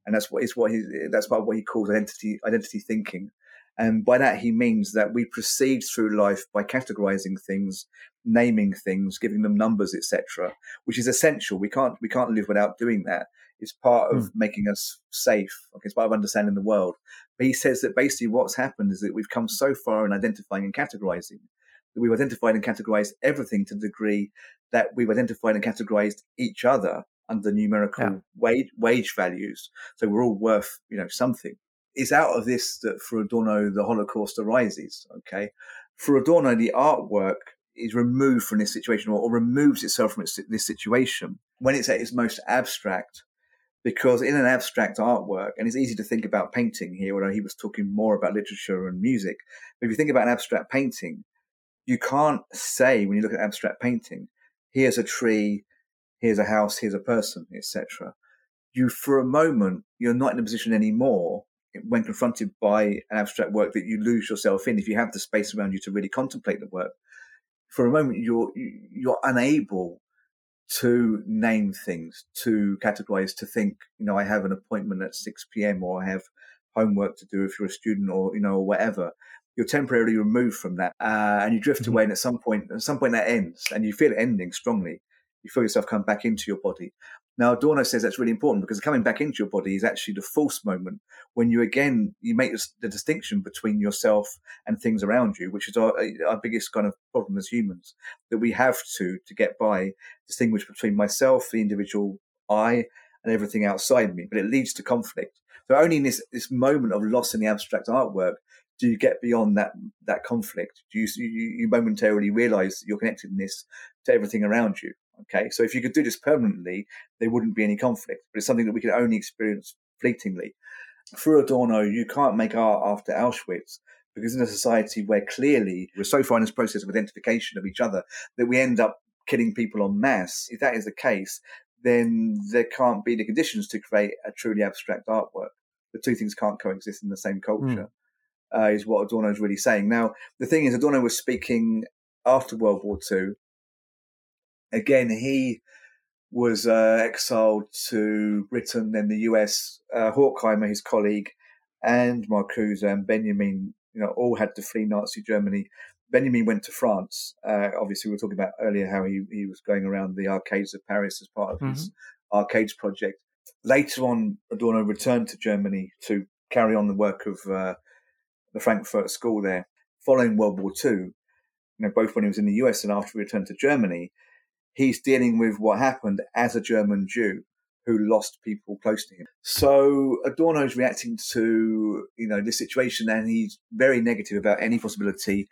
and that's what is what he that's part of what he calls identity identity thinking. And by that, he means that we proceed through life by categorizing things, naming things, giving them numbers, etc., which is essential. We can't we can't live without doing that. It's part of mm. making us safe. Okay, it's part of understanding the world. But he says that basically what's happened is that we've come so far in identifying and categorizing that we've identified and categorized everything to the degree that we've identified and categorized each other under numerical yeah. wage, wage values. So we're all worth, you know, something. It's out of this that for Adorno, the Holocaust arises. Okay. For Adorno, the artwork is removed from this situation or, or removes itself from its, this situation when it's at its most abstract. Because in an abstract artwork, and it's easy to think about painting here, although he was talking more about literature and music. But if you think about an abstract painting, you can't say when you look at abstract painting, here's a tree, here's a house, here's a person, etc. You, for a moment, you're not in a position anymore when confronted by an abstract work that you lose yourself in. If you have the space around you to really contemplate the work, for a moment you're you're unable to name things, to categorize, to think. You know, I have an appointment at six p.m. or I have homework to do if you're a student or you know or whatever you're temporarily removed from that uh, and you drift mm-hmm. away and at some point at some point that ends and you feel it ending strongly you feel yourself come back into your body. Now, Adorno says that's really important because coming back into your body is actually the false moment when you again you make the distinction between yourself and things around you, which is our, our biggest kind of problem as humans that we have to to get by distinguish between myself, the individual I, and everything outside me. But it leads to conflict. So only in this this moment of loss in the abstract artwork do you get beyond that that conflict? Do you you, you momentarily realize your connectedness to everything around you? Okay, so if you could do this permanently, there wouldn't be any conflict. But it's something that we can only experience fleetingly. For Adorno, you can't make art after Auschwitz because in a society where clearly we're so far in this process of identification of each other that we end up killing people en masse, if that is the case, then there can't be the conditions to create a truly abstract artwork. The two things can't coexist in the same culture, mm. uh, is what Adorno is really saying. Now, the thing is, Adorno was speaking after World War II again, he was uh, exiled to Britain, then the US. Uh, Horkheimer, his colleague, and Marcuse and Benjamin, you know, all had to flee Nazi Germany. Benjamin went to France. Uh, obviously, we were talking about earlier how he, he was going around the arcades of Paris as part of mm-hmm. his arcades project. Later on, Adorno returned to Germany to carry on the work of uh, the Frankfurt School there. Following World War II, you know, both when he was in the US and after he returned to Germany, he's dealing with what happened as a German Jew who lost people close to him. So Adorno is reacting to you know this situation, and he's very negative about any possibility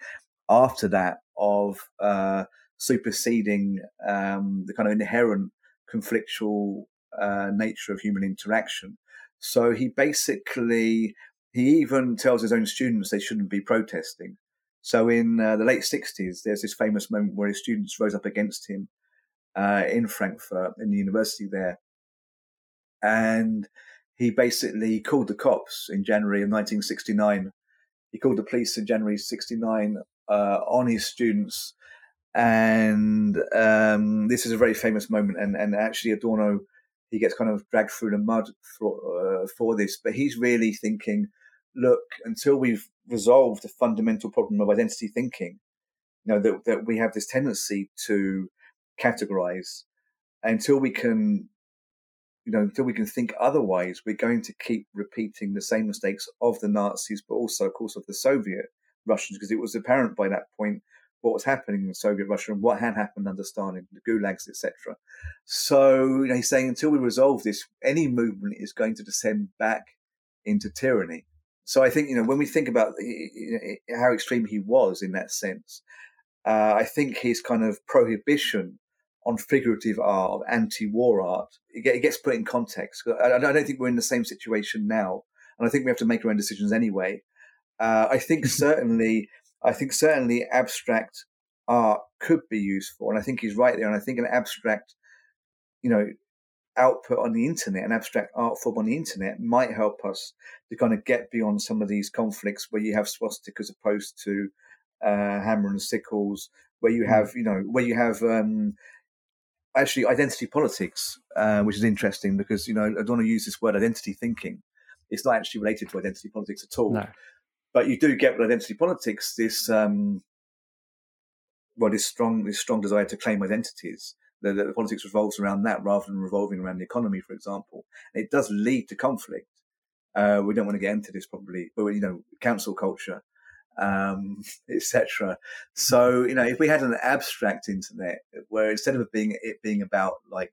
after that of uh, superseding um, the kind of inherent conflictual uh, nature of human interaction. So he basically he even tells his own students they shouldn't be protesting. So in uh, the late 60s, there's this famous moment where his students rose up against him uh, in Frankfurt in the university there. And he basically called the cops in January of 1969. He called the police in January 69 uh, on his students. And um, this is a very famous moment. And, and actually, Adorno, he gets kind of dragged through the mud for, uh, for this. But he's really thinking, look, until we've resolved the fundamental problem of identity thinking, you know, that, that we have this tendency to categorize until we can you know until we can think otherwise we're going to keep repeating the same mistakes of the nazis but also of course of the soviet russians because it was apparent by that point what was happening in soviet russia and what had happened under stalin the gulags etc so you know, he's saying until we resolve this any movement is going to descend back into tyranny. So i think you know when we think about how extreme he was in that sense uh, I think his kind of prohibition on figurative art, anti-war art, it, gets put in context. I, don't think we're in the same situation now, and I think we have to make our own decisions anyway. Uh, I think (laughs) certainly, I think certainly abstract art could be useful, and I think he's right there. And I think an abstract, you know, output on the internet, an abstract art form on the internet, might help us to kind of get beyond some of these conflicts where you have swastika as opposed to uh, hammer and sickles, where you hmm. have, you know, where you have um, actually identity politics, uh, which is interesting because you know I don't want to use this word identity thinking. It's not actually related to identity politics at all. No. but you do get with identity politics this um, well this strong this strong desire to claim identities. The, the, politics revolves around that rather than revolving around the economy, for example. It does lead to conflict. Uh, we don't want to get into this probably, but you know, cancel culture, um, (laughs) etc. So you know, if we had an abstract internet where instead of being it being about like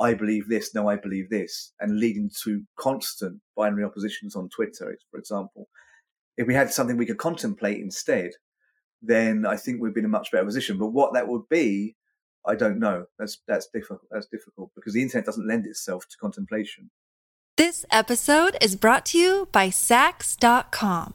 I believe this, no, I believe this, and leading to constant binary oppositions on Twitter, for example, if we had something we could contemplate instead, then I think we'd be in a much better position. But what that would be, I don't know. That's that's difficult. That's difficult because the internet doesn't lend itself to contemplation. This episode is brought to you by Saks.com.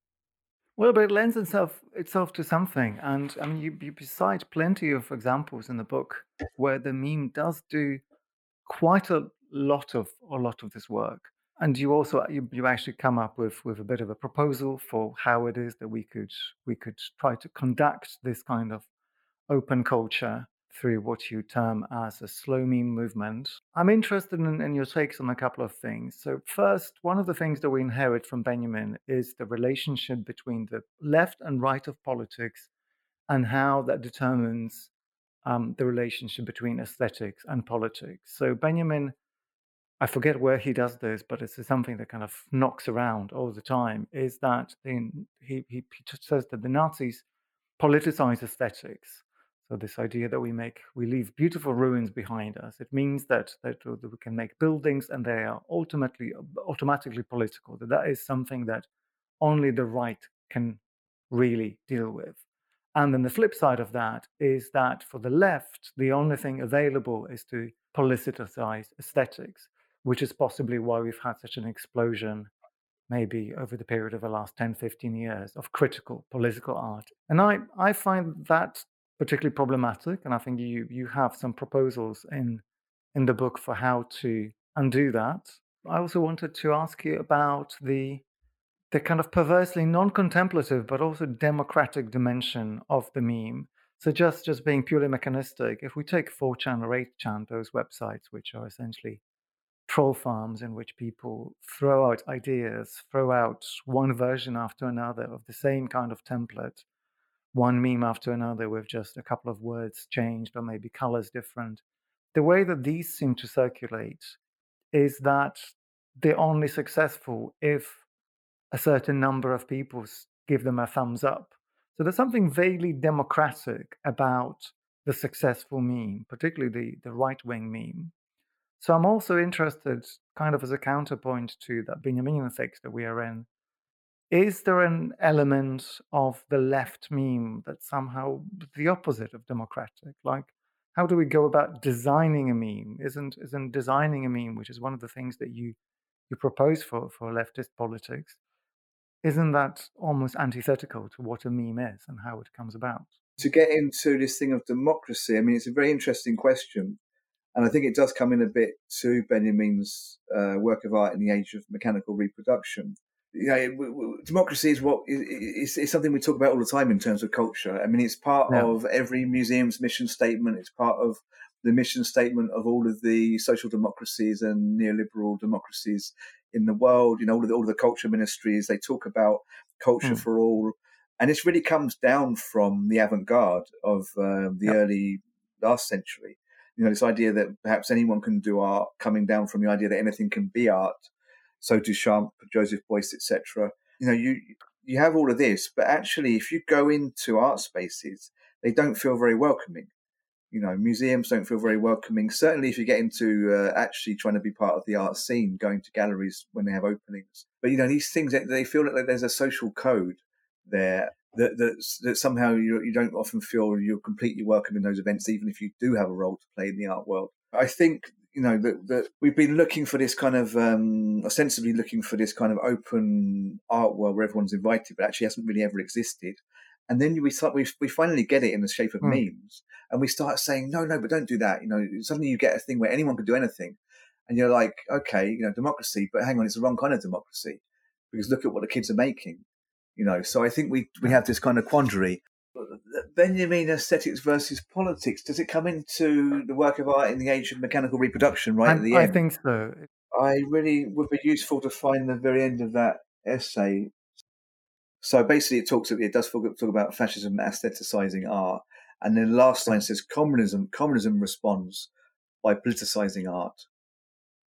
Well, but it lends itself itself to something, and I mean, you, you cite plenty of examples in the book where the meme does do quite a lot of a lot of this work, and you also you, you actually come up with with a bit of a proposal for how it is that we could we could try to conduct this kind of open culture through what you term as a slow meme movement. I'm interested in, in, your takes on a couple of things. So, first, one of the things that we inherit from Benjamin is the relationship between the left and right of politics and how that determines um, the relationship between aesthetics and politics. So, Benjamin, I forget where he does this, but it's something that kind of knocks around all the time, is that in, he, he, he says that the Nazis politicize aesthetics so this idea that we make, we leave beautiful ruins behind us. It means that that, uh, we can make buildings and they are ultimately uh, automatically political. That that is something that only the right can really deal with. And then the flip side of that is that for the left, the only thing available is to politicize aesthetics, which is possibly why we've had such an explosion, maybe over the period of the last 10, 15 years, of critical political art. And I, I find that particularly problematic. And I think you you have some proposals in in the book for how to undo that. I also wanted to ask you about the the kind of perversely non-contemplative but also democratic dimension of the meme. So just just being purely mechanistic, if we take 4chan or 8chan, those websites which are essentially troll farms in which people throw out ideas, throw out one version after another of the same kind of template, one meme after another with just a couple of words changed or maybe colors different. The way that these seem to circulate is that they're only successful if a certain number of people give them a thumbs up. So there's something vaguely democratic about the successful meme, particularly the, the right wing meme. So I'm also interested, kind of as a counterpoint to that Benjaminian fix that we are in, is there an element of the left meme that's somehow the opposite of democratic? Like, how do we go about designing a meme? Isn't isn't designing a meme, which is one of the things that you you propose for for leftist politics, isn't that almost antithetical to what a meme is and how it comes about? To get into this thing of democracy, I mean, it's a very interesting question. And I think it does come in a bit to Benjamin's uh, work of art in the age of mechanical reproduction you know, democracy is what is, is something we talk about all the time in terms of culture. I mean, it's part yeah. of every museum's mission statement. It's part of the mission statement of all of the social democracies and neoliberal democracies in the world. You know, all of the, all of the culture ministries, they talk about culture mm. for all. And this really comes down from the avant garde of uh, the yep. early last century. You know, this idea that perhaps anyone can do art, coming down from the idea that anything can be art. So Duchamp, Joseph Beuys, etc. You know, you you have all of this, but actually, if you go into art spaces, they don't feel very welcoming. You know, museums don't feel very welcoming. Certainly, if you get into uh, actually trying to be part of the art scene, going to galleries when they have openings. But you know, these things they feel like there's a social code there that that, that somehow you, you don't often feel you're completely welcome in those events, even if you do have a role to play in the art world. I think you know that, that we've been looking for this kind of um, ostensibly looking for this kind of open art world where everyone's invited, but actually hasn't really ever existed. And then we start, we, we finally get it in the shape of mm. memes, and we start saying, no, no, but don't do that. You know, suddenly you get a thing where anyone can do anything, and you're like, okay, you know, democracy, but hang on, it's the wrong kind of democracy because look at what the kids are making. You know, so I think we we have this kind of quandary. Benjamin aesthetics versus politics. Does it come into the work of art in the age of mechanical reproduction right I, at the end? I think so. I really would be useful to find the very end of that essay. So basically, it talks. It does talk about fascism aestheticizing art, and then the last line says communism. Communism responds by politicizing art.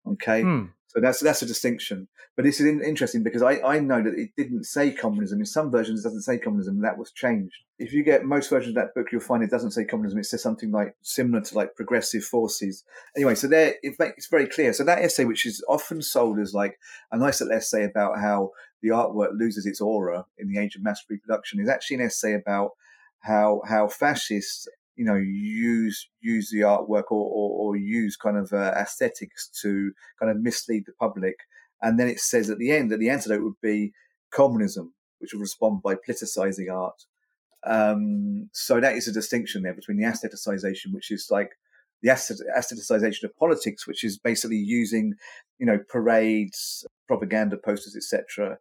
Okay, hmm. So that's that's a distinction. But this is interesting because I, I know that it didn't say communism. In some versions, it doesn't say communism. That was changed. If you get most versions of that book, you'll find it doesn't say communism. It says something like similar to like progressive forces. Anyway, so there it it's very clear. So that essay, which is often sold as like a nice little essay about how the artwork loses its aura in the age of mass reproduction, is actually an essay about how how fascists you know use use the artwork or, or, or use kind of uh, aesthetics to kind of mislead the public. And then it says at the end that the antidote would be communism which would respond by politicizing art. Um, so that is a distinction there between the aestheticization which is like the aestheticization of politics which is basically using you know parades propaganda posters etc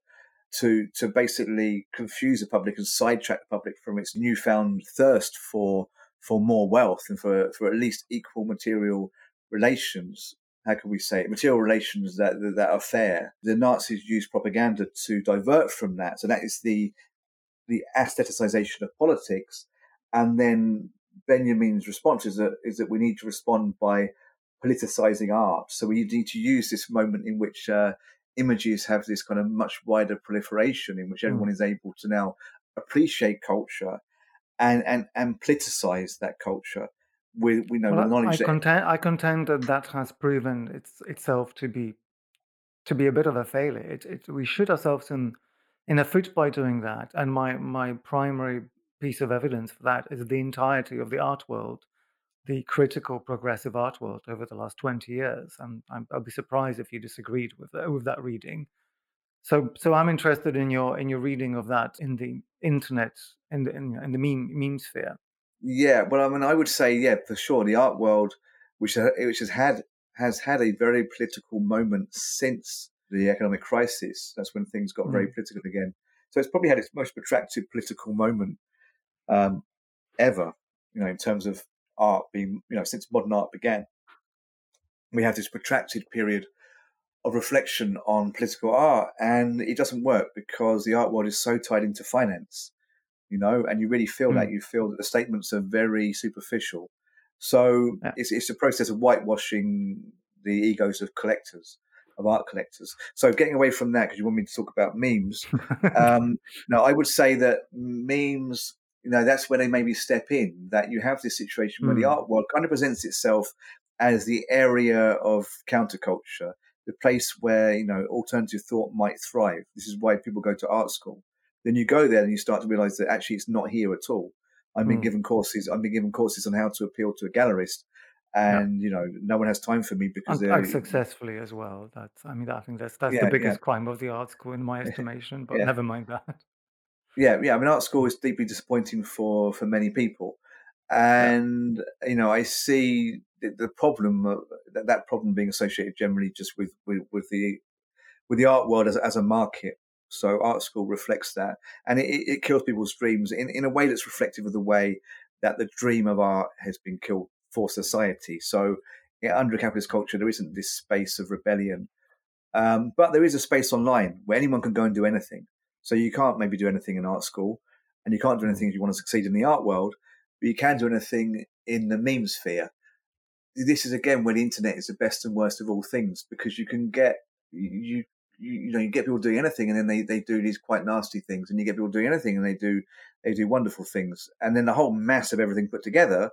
to to basically confuse the public and sidetrack the public from its newfound thirst for for more wealth and for for at least equal material relations. How can we say it? Material relations that that are fair. The Nazis used propaganda to divert from that. So that is the the aestheticization of politics. And then Benjamin's response is that is that we need to respond by politicizing art. So we need to use this moment in which uh, images have this kind of much wider proliferation, in which hmm. everyone mm. is able to now appreciate culture and and and politicize that culture with you know well, the knowledge I that contend, I contend that that has proven its, itself to be to be a bit of a failure. It, it, we shoot ourselves in in the foot by doing that, and my my primary piece of evidence for that is the entirety of the art world, the critical progressive art world over the last twenty years. And I'm, I'll be surprised if you disagreed with with that reading. So, so I'm interested in your in your reading of that in the internet in the in, in the meme meme sphere. Yeah, well, I mean, I would say, yeah, for sure, the art world, which which has had has had a very political moment since the economic crisis. That's when things got mm. very political again. So it's probably had its most protracted political moment um, ever. You know, in terms of art being, you know, since modern art began, we have this protracted period of reflection on political art, and it doesn't work because the art world is so tied into finance, you know, and you really feel mm. that you feel that the statements are very superficial. So yeah. it's it's a process of whitewashing the egos of collectors, of art collectors. So getting away from that because you want me to talk about memes. (laughs) um, no, I would say that memes. You know, that's where they maybe step in. That you have this situation mm. where the hmm. art world kind of presents itself as the area of counterculture the place where you know alternative thought might thrive. This is why people go to art school. Then you go there and you start to realize that actually it's not here at all. I've been mm. given courses. I've been given courses on how to appeal to a gallerist, and yeah. you know no one has time for me because and, they're successfully as well. That's I mean I think that's that's yeah, the biggest yeah. crime of the art school in my (laughs) estimation. But never mind that. Yeah, yeah. I mean, art school is deeply disappointing for for many people, and you know I see the problem uh, that, that problem being associated generally just with, with, with the with the art world as, as a market. So art school reflects that, and it, it kills people's dreams in, in a way that's reflective of the way that the dream of art has been killed for society. So yeah, under a capitalist culture, there isn't this space of rebellion. Um, but there is a space online where anyone can go and do anything. So you can't maybe do anything in art school, and you can't do anything if you want to succeed in the art world, but you can do anything in the meme sphere. This is again where the internet is the best and worst of all things because you can get you you, you know you get people doing anything and then they, they do these quite nasty things and you get people doing anything and they do they do wonderful things. And then the whole mass of everything put together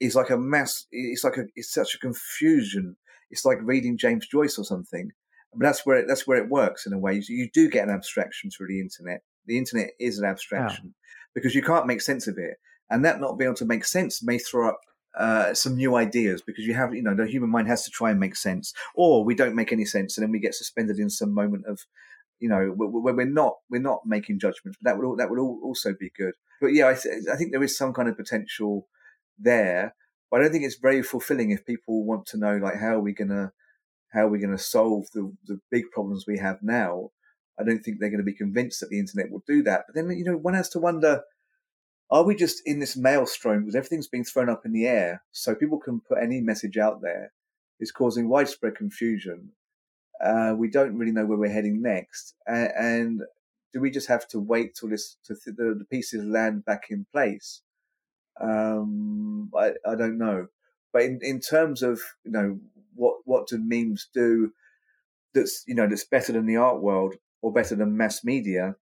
is like a mass it's like a it's such a confusion. It's like reading james joyce or something. But that's where it, that's where it works in a way. You do get an abstraction through the internet. The internet is an abstraction yeah. because you can't make sense of it and that not being able to make sense may throw up uh, some new ideas because you have, you know, the human mind has to try and make sense, or we don't make any sense, and then we get suspended in some moment of, you know, where we're not we're not making judgments. But that would that would also be good. But yeah, I, th- I think there is some kind of potential there, but I don't think it's very fulfilling if people want to know like how are we gonna how are we gonna solve the the big problems we have now. I don't think they're going to be convinced that the internet will do that. But then you know, one has to wonder are we just in this maelstrom because everything's being thrown up in the air so people can put any message out there is causing widespread confusion. Uh, we don't really know where we're heading next. And, and do we just have to wait till this th- the, the, pieces land back in place? Um, I, I don't know. But in, in terms of you know what what do memes do that's you know that's better than the art world or better than mass media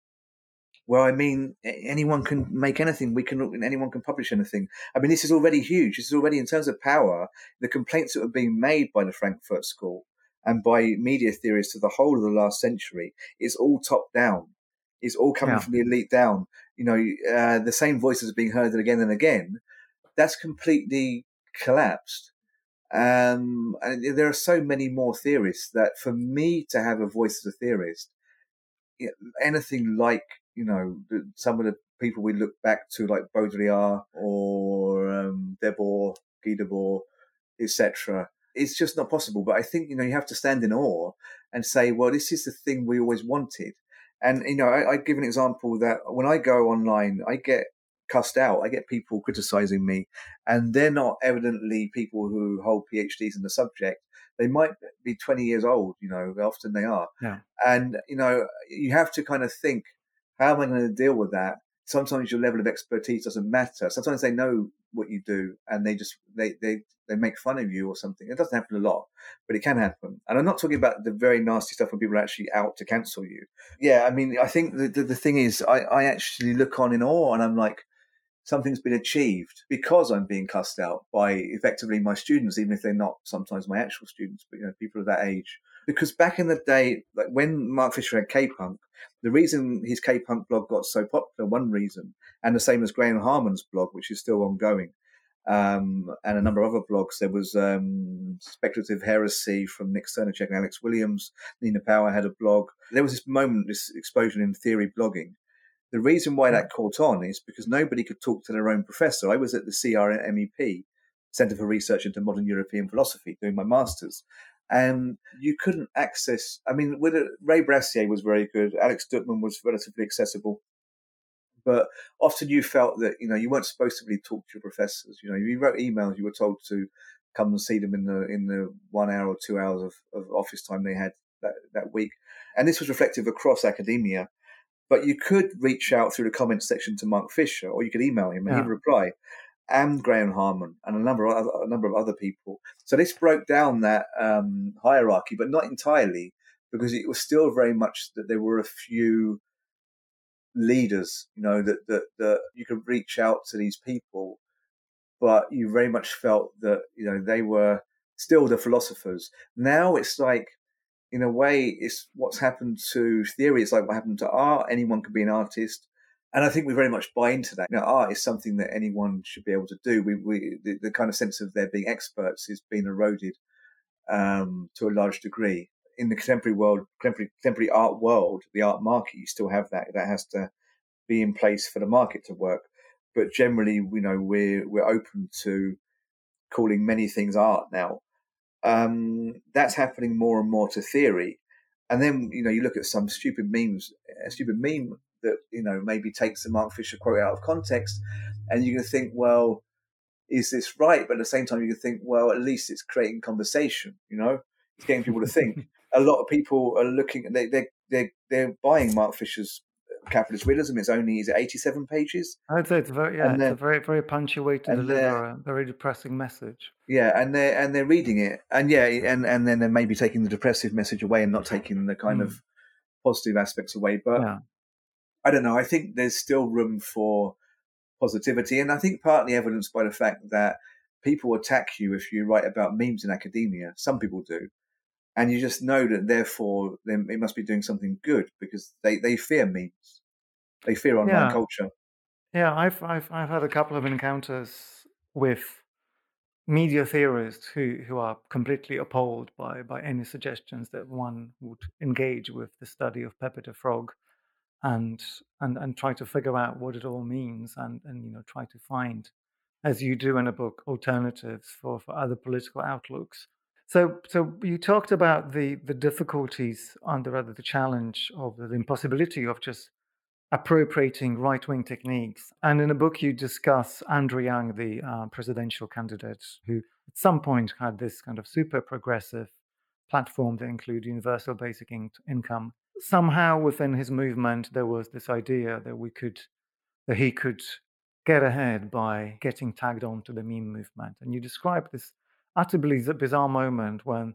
well, I mean, anyone can make anything. We can, anyone can publish anything. I mean, this is already huge. This is already, in terms of power, the complaints that were being made by the Frankfurt School and by media theorists of the whole of the last century is all top down. It's all coming yeah. from the elite down. You know, uh, the same voices are being heard again and again. That's completely collapsed. Um, and there are so many more theorists that for me to have a voice as a theorist, anything like you know, some of the people we look back to, like Baudrillard or um, Debord, Guy Debord, etc. It's just not possible. But I think, you know, you have to stand in awe and say, well, this is the thing we always wanted. And, you know, I, I give an example that when I go online, I get cussed out. I get people criticizing me, and they're not evidently people who hold PhDs in the subject. They might be 20 years old, you know, often they are. Yeah. And, you know, you have to kind of think, how am I going to deal with that? Sometimes your level of expertise doesn't matter. Sometimes they know what you do and they just they they they make fun of you or something. It doesn't happen a lot, but it can happen. And I'm not talking about the very nasty stuff when people are actually out to cancel you. Yeah, I mean, I think the the, the thing is, I I actually look on in awe and I'm like, something's been achieved because I'm being cussed out by effectively my students, even if they're not sometimes my actual students, but you know, people of that age. Because back in the day, like when Mark Fisher had K Punk, the reason his K Punk blog got so popular, one reason, and the same as Graham Harman's blog, which is still ongoing, um, and a number of other blogs. There was um, Speculative Heresy from Nick Srnicek and Alex Williams. Nina Power had a blog. There was this moment, this explosion in theory blogging. The reason why that caught on is because nobody could talk to their own professor. I was at the CRMEP, Centre for Research into Modern European Philosophy, doing my master's and you couldn't access. I mean, with Ray Brassier was very good. Alex Duckman was relatively accessible, but often you felt that you know you weren't supposed to really talk to your professors. You know, you wrote emails, you were told to come and see them in the in the one hour or two hours of, of office time they had that, that week, and this was reflective across academia. But you could reach out through the comments section to Mark Fisher, or you could email him and yeah. he'd reply and Graham Harman and a number of other, a number of other people. So this broke down that um, hierarchy, but not entirely, because it was still very much that there were a few leaders, you know, that that that you could reach out to these people, but you very much felt that you know they were still the philosophers. Now it's like. In a way, it's what's happened to theory. It's like what happened to art. Anyone can be an artist and I think we very much buy into that. You know, art is something that anyone should be able to do. We, we the, the kind of sense of there being experts is being eroded um, to a large degree. In the contemporary world, contemporary, contemporary art world, the art market, you still have that. That has to be in place for the market to work. But generally, you know, we're we're open to calling many things art now. Um, that's happening more and more to theory. And then, you know, you look at some stupid memes, a stupid meme that you know maybe takes the Mark Fisher quote out of context, and you can think, well, is this right? But at the same time, you can think, well, at least it's creating conversation. You know, it's getting people to think. (laughs) a lot of people are looking. They they they they're buying Mark Fisher's capitalist realism. It's only is it eighty seven pages. I'd say it's very yeah, it's a very very punchy way to deliver a very depressing message. Yeah, and they're and they're reading it, and yeah, and and then they're maybe taking the depressive message away and not taking the kind mm. of positive aspects away. But yeah. I don't know. I think there's still room for positivity. And I think partly evidenced by the fact that people attack you if you write about memes in academia. Some people do. And you just know that therefore it must be doing something good because they, they fear memes. They fear online yeah. culture. Yeah, I've, I've, I've had a couple of encounters with media theorists who, who are completely appalled by, by any suggestions that one would engage with the study of Pepe the Frog and and and try to figure out what it all means and and you know try to find as you do in a book alternatives for for other political outlooks. So so you talked about the the difficulties under rather the challenge of the impossibility of just appropriating right-wing techniques. And in a book you discuss andrew yang the uh, presidential candidate who at some point had this kind of super progressive platform that include universal basic in- income somehow within his movement there was this idea that we could that he could get ahead by getting tagged on to the meme movement and you describe this utterly bizarre moment when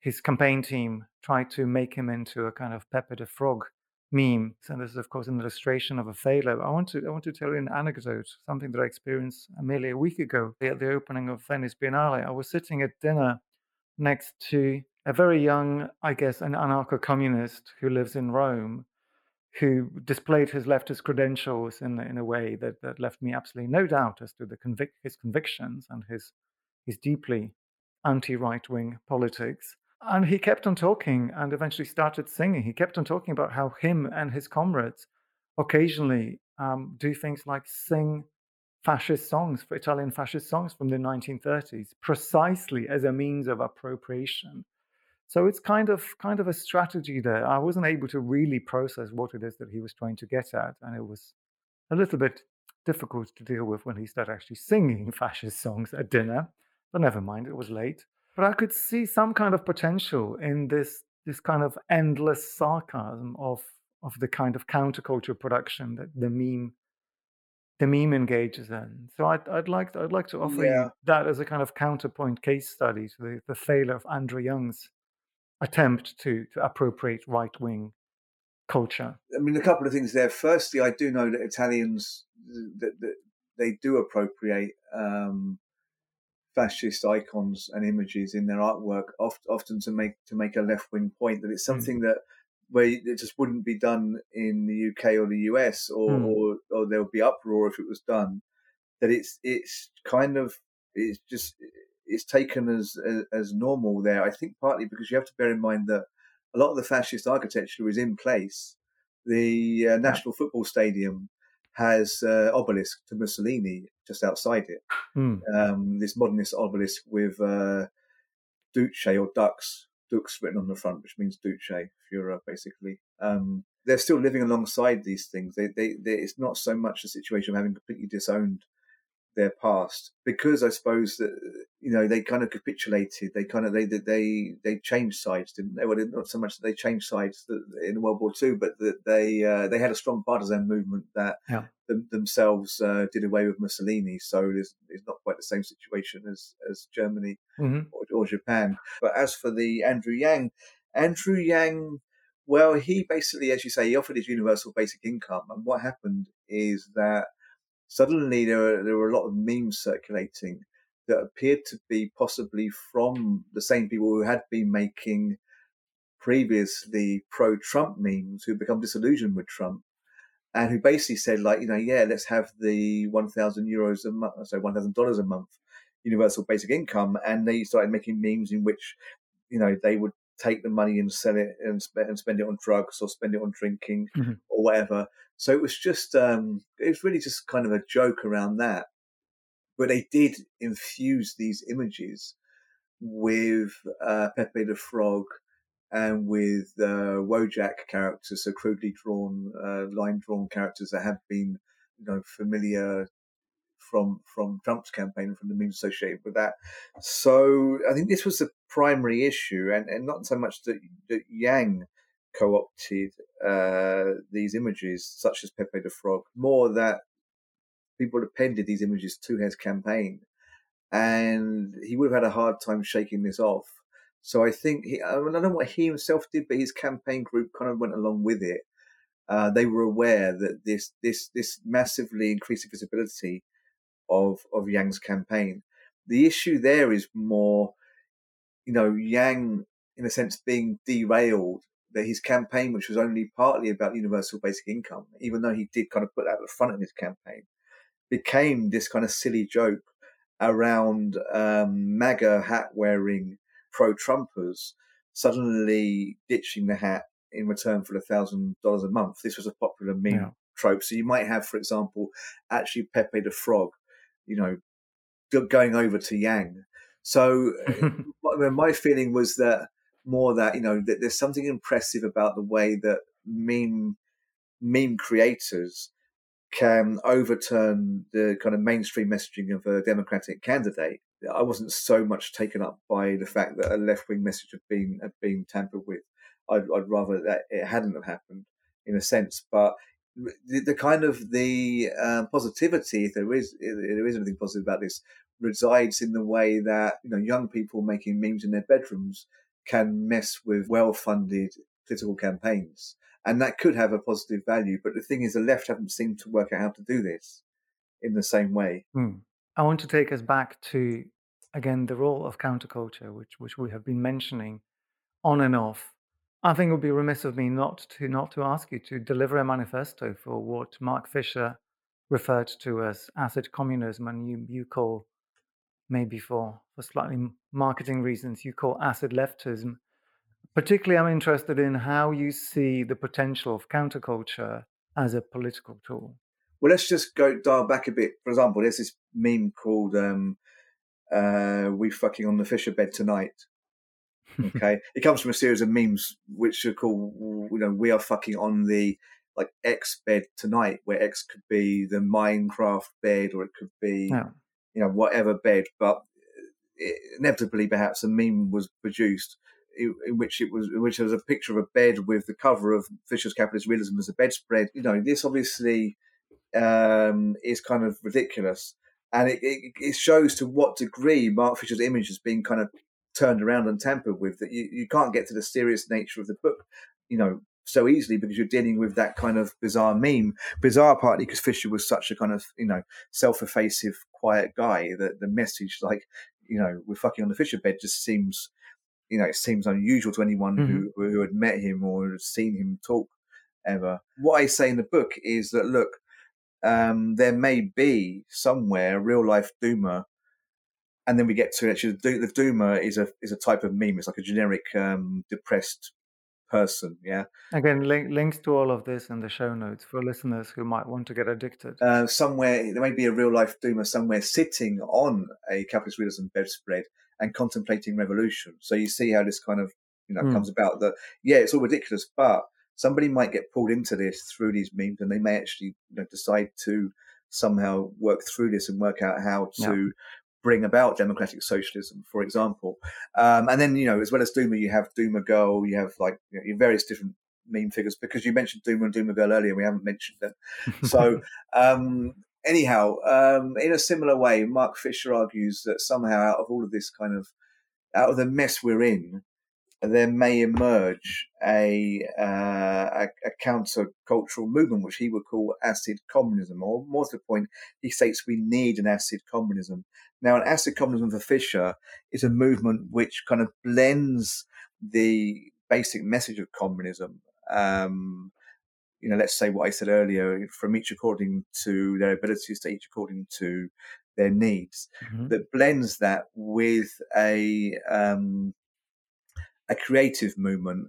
his campaign team tried to make him into a kind of Pepe the Frog meme. And this is, of course, an illustration of a failure. I want to I want to tell you an anecdote, something that I experienced merely a week ago at the opening of Venice Biennale. I was sitting at dinner next to a very young, I guess, an anarcho communist who lives in Rome, who displayed his leftist credentials in, in a way that, that left me absolutely no doubt as to the convic- his convictions and his, his deeply anti right wing politics. And he kept on talking and eventually started singing. He kept on talking about how him and his comrades occasionally um, do things like sing fascist songs, for Italian fascist songs from the 1930s, precisely as a means of appropriation so it's kind of kind of a strategy there. I wasn't able to really process what it is that he was trying to get at, and it was a little bit difficult to deal with when he started actually singing (laughs) fascist songs at dinner. But never mind, it was late. But I could see some kind of potential in this this kind of endless sarcasm of of the kind of counterculture production that the meme the meme engages in. So I'd, I'd like I'd like to offer yeah. you that as a kind of counterpoint case study to the, the failure of Andrew Yang's attempt to, to appropriate right wing culture? I mean, a couple of things there. Firstly, I do know that Italians that, that they do appropriate um, fascist icons and images in their artwork, oft, often to make to make a left wing point. That it's hmm. something mm. that where it just wouldn't be done in the UK or the US, or, mm. or, or there would be uproar if it was done. That it's it's kind of it's just it's taken as, as, as normal there. I think partly because you have to bear in mind that a lot of the fascist architecture is in place. The uh, National Football Stadium has uh, obelisk to Mussolini just outside it. Mm. Um, this modernist obelisk with uh, Duce or Dux, Dux written on the front, which means Duce, Führer, basically. Um, they're still living alongside these things. They, they, they, it's not so much a situation of having completely disowned their past because I suppose that you know they kind of capitulated. They kind of they they they changed sides, didn't they? Well, not so much that they changed sides in World War Two, but that they uh, they had a strong partisan movement that yeah. them, themselves uh, did away with Mussolini. So it's, it's not quite the same situation as as Germany mm-hmm. or, or Japan. But as for the Andrew Yang, Andrew Yang. Well, he basically, as you say, he offered his universal basic income, and what happened is that suddenly there were, there were a lot of memes circulating that appeared to be possibly from the same people who had been making previously pro Trump memes who become disillusioned with Trump and who basically said like, you know, yeah, let's have the 1,000 euros a month, so $1,000 a month universal basic income. And they started making memes in which, you know, they would take the money and sell it and spend, and spend it on drugs or spend it on drinking mm-hmm. or whatever. So it was just, um, it was really just kind of a joke around that. But they did infuse these images with uh, Pepe the Frog and with uh, Wojak characters, so crudely drawn, uh, line drawn characters that have been, you know, familiar from from Trump's campaign and from the memes associated with that. So I think this was the primary issue, and, and not so much that, that Yang co-opted uh, these images, such as Pepe the Frog, more that people appended these images to his campaign, and he would have had a hard time shaking this off. So I think he, I, I don't know what he himself did, but his campaign group kind of went along with it. Uh, they were aware that this this this massively increased visibility of of Yang's campaign. The issue there is more, you know, Yang in a sense being derailed. That his campaign, which was only partly about universal basic income, even though he did kind of put that at the front of his campaign, became this kind of silly joke around um, MAGA hat wearing pro Trumpers suddenly ditching the hat in return for a thousand dollars a month. This was a popular meme yeah. trope. So you might have, for example, actually Pepe the Frog, you know, going over to Yang. So (laughs) my feeling was that more that you know that there's something impressive about the way that meme meme creators can overturn the kind of mainstream messaging of a Democratic candidate. I wasn't so much taken up by the fact that a left wing message had been had been tampered with. I'd, I'd, rather that it hadn't have happened in a sense, but the, the kind of the uh, positivity, if there is if there is anything positive about this, resides in the way that you know young people making memes in their bedrooms can mess with well funded political campaigns and that could have a positive value. But the thing is, the left haven't seemed to work out how to do this in the same way. Hmm. I want to take us back to again the role of counterculture, which which we have been mentioning on and off. I think it would be remiss of me not to not to ask you to deliver a manifesto for what Mark Fisher referred to as acid communism, and you you call maybe for for slightly marketing reasons you call acid leftism. Particularly, I'm interested in how you see the potential of counterculture as a political tool. Well, let's just go dial back a bit. For example, there's this meme called um, uh, "We fucking on the Fisher bed tonight." (laughs) Okay, it comes from a series of memes which are called, you know, "We are fucking on the like X bed tonight," where X could be the Minecraft bed or it could be, yeah. you know, whatever bed. But inevitably, perhaps a meme was produced in which it was, which was a picture of a bed with the cover of Fisher's Capitalist Realism as a bedspread. You know, this obviously um, is kind of ridiculous, and it, it, it, shows to what degree Mark Fisher's image has been kind of turned around and tampered with. That you, you can't get to the serious nature of the book, you know, so easily because you're dealing with that kind of bizarre meme. Bizarre partly because Fisher was such a kind of you know self-effacing, quiet guy that the message like you know we're fucking on the Fisher bed just seems you know, it seems unusual to anyone mm-hmm. who, who had met him or seen him talk ever. What I say in the book is that, look, um, there may be somewhere a real life doomer, and then we get to actually the doomer is a is a type of meme. It's like a generic um, depressed person. Yeah. Again, link, links to all of this in the show notes for listeners who might want to get addicted. Uh, somewhere there may be a real life doomer somewhere sitting on a capitalist realism bedspread and contemplating revolution. So you see how this kind of you know mm. comes about. That yeah, it's all ridiculous, but somebody might get pulled into this through these memes, and they may actually you know, decide to somehow work through this and work out how to. Yeah. Bring about democratic socialism, for example, um, and then you know, as well as Doomer, you have Doomer Girl, you have like you know, various different meme figures because you mentioned Doomer and Doomer Girl earlier. We haven't mentioned them. (laughs) So um, anyhow, um, in a similar way, Mark Fisher argues that somehow out of all of this kind of out of the mess we're in, there may emerge a, uh, a, a counter-cultural movement, which he would call acid communism, or more to the point, he states we need an acid communism. Now, an acid communism for Fisher is a movement which kind of blends the basic message of communism um, you know, let's say what I said earlier, from each according to their abilities to each according to their needs, mm-hmm. that blends that with a um, a creative movement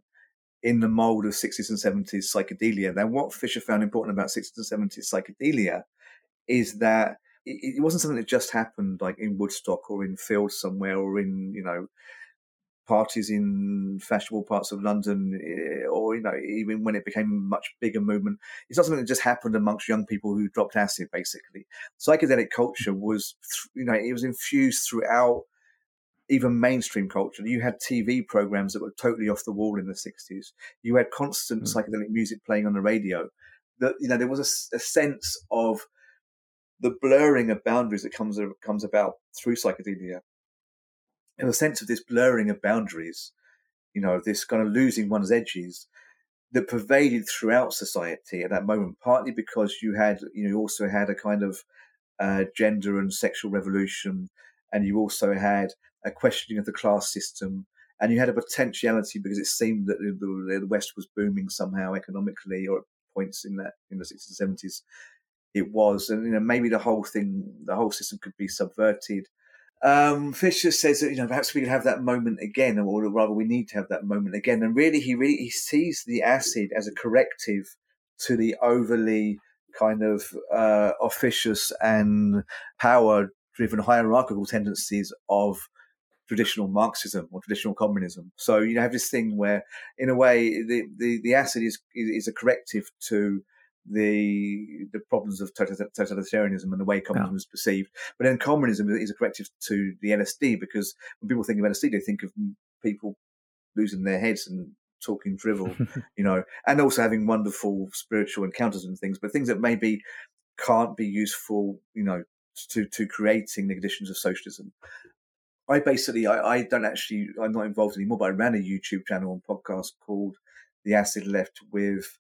in the mold of 60s and 70s psychedelia. Now, what Fisher found important about 60s and 70s psychedelia is that it, it wasn't something that just happened like in Woodstock or in fields somewhere or in, you know, parties in fashionable parts of London, eh, or you know, even when it became a much bigger movement, it's not something that just happened amongst young people who dropped acid. Basically, psychedelic culture was, you know, it was infused throughout even mainstream culture. You had TV programs that were totally off the wall in the '60s. You had constant mm. psychedelic music playing on the radio. That you know, there was a, a sense of the blurring of boundaries that comes comes about through psychedelia And a sense of this blurring of boundaries, you know, this kind of losing one's edges that pervaded throughout society at that moment, partly because you had, you know, you also had a kind of uh, gender and sexual revolution, and you also had a questioning of the class system, and you had a potentiality because it seemed that the, the West was booming somehow economically, or at points in that in the sixties and seventies, it was, and you know, maybe the whole thing, the whole system could be subverted um, Fisher says that you know perhaps we could have that moment again, or rather, we need to have that moment again. And really, he really he sees the acid as a corrective to the overly kind of uh, officious and power-driven hierarchical tendencies of traditional Marxism or traditional communism. So you have this thing where, in a way, the the, the acid is is a corrective to the the problems of tota-, totalitarianism and the way communism yeah. is perceived. But then communism is a corrective to the LSD because when people think of LSD, they think of people losing their heads and talking drivel, (laughs) you know, and also having wonderful spiritual encounters and things, but things that maybe can't be useful, you know, to to creating the conditions of socialism. I basically, I, I don't actually, I'm not involved anymore, but I ran a YouTube channel and podcast called The Acid Left with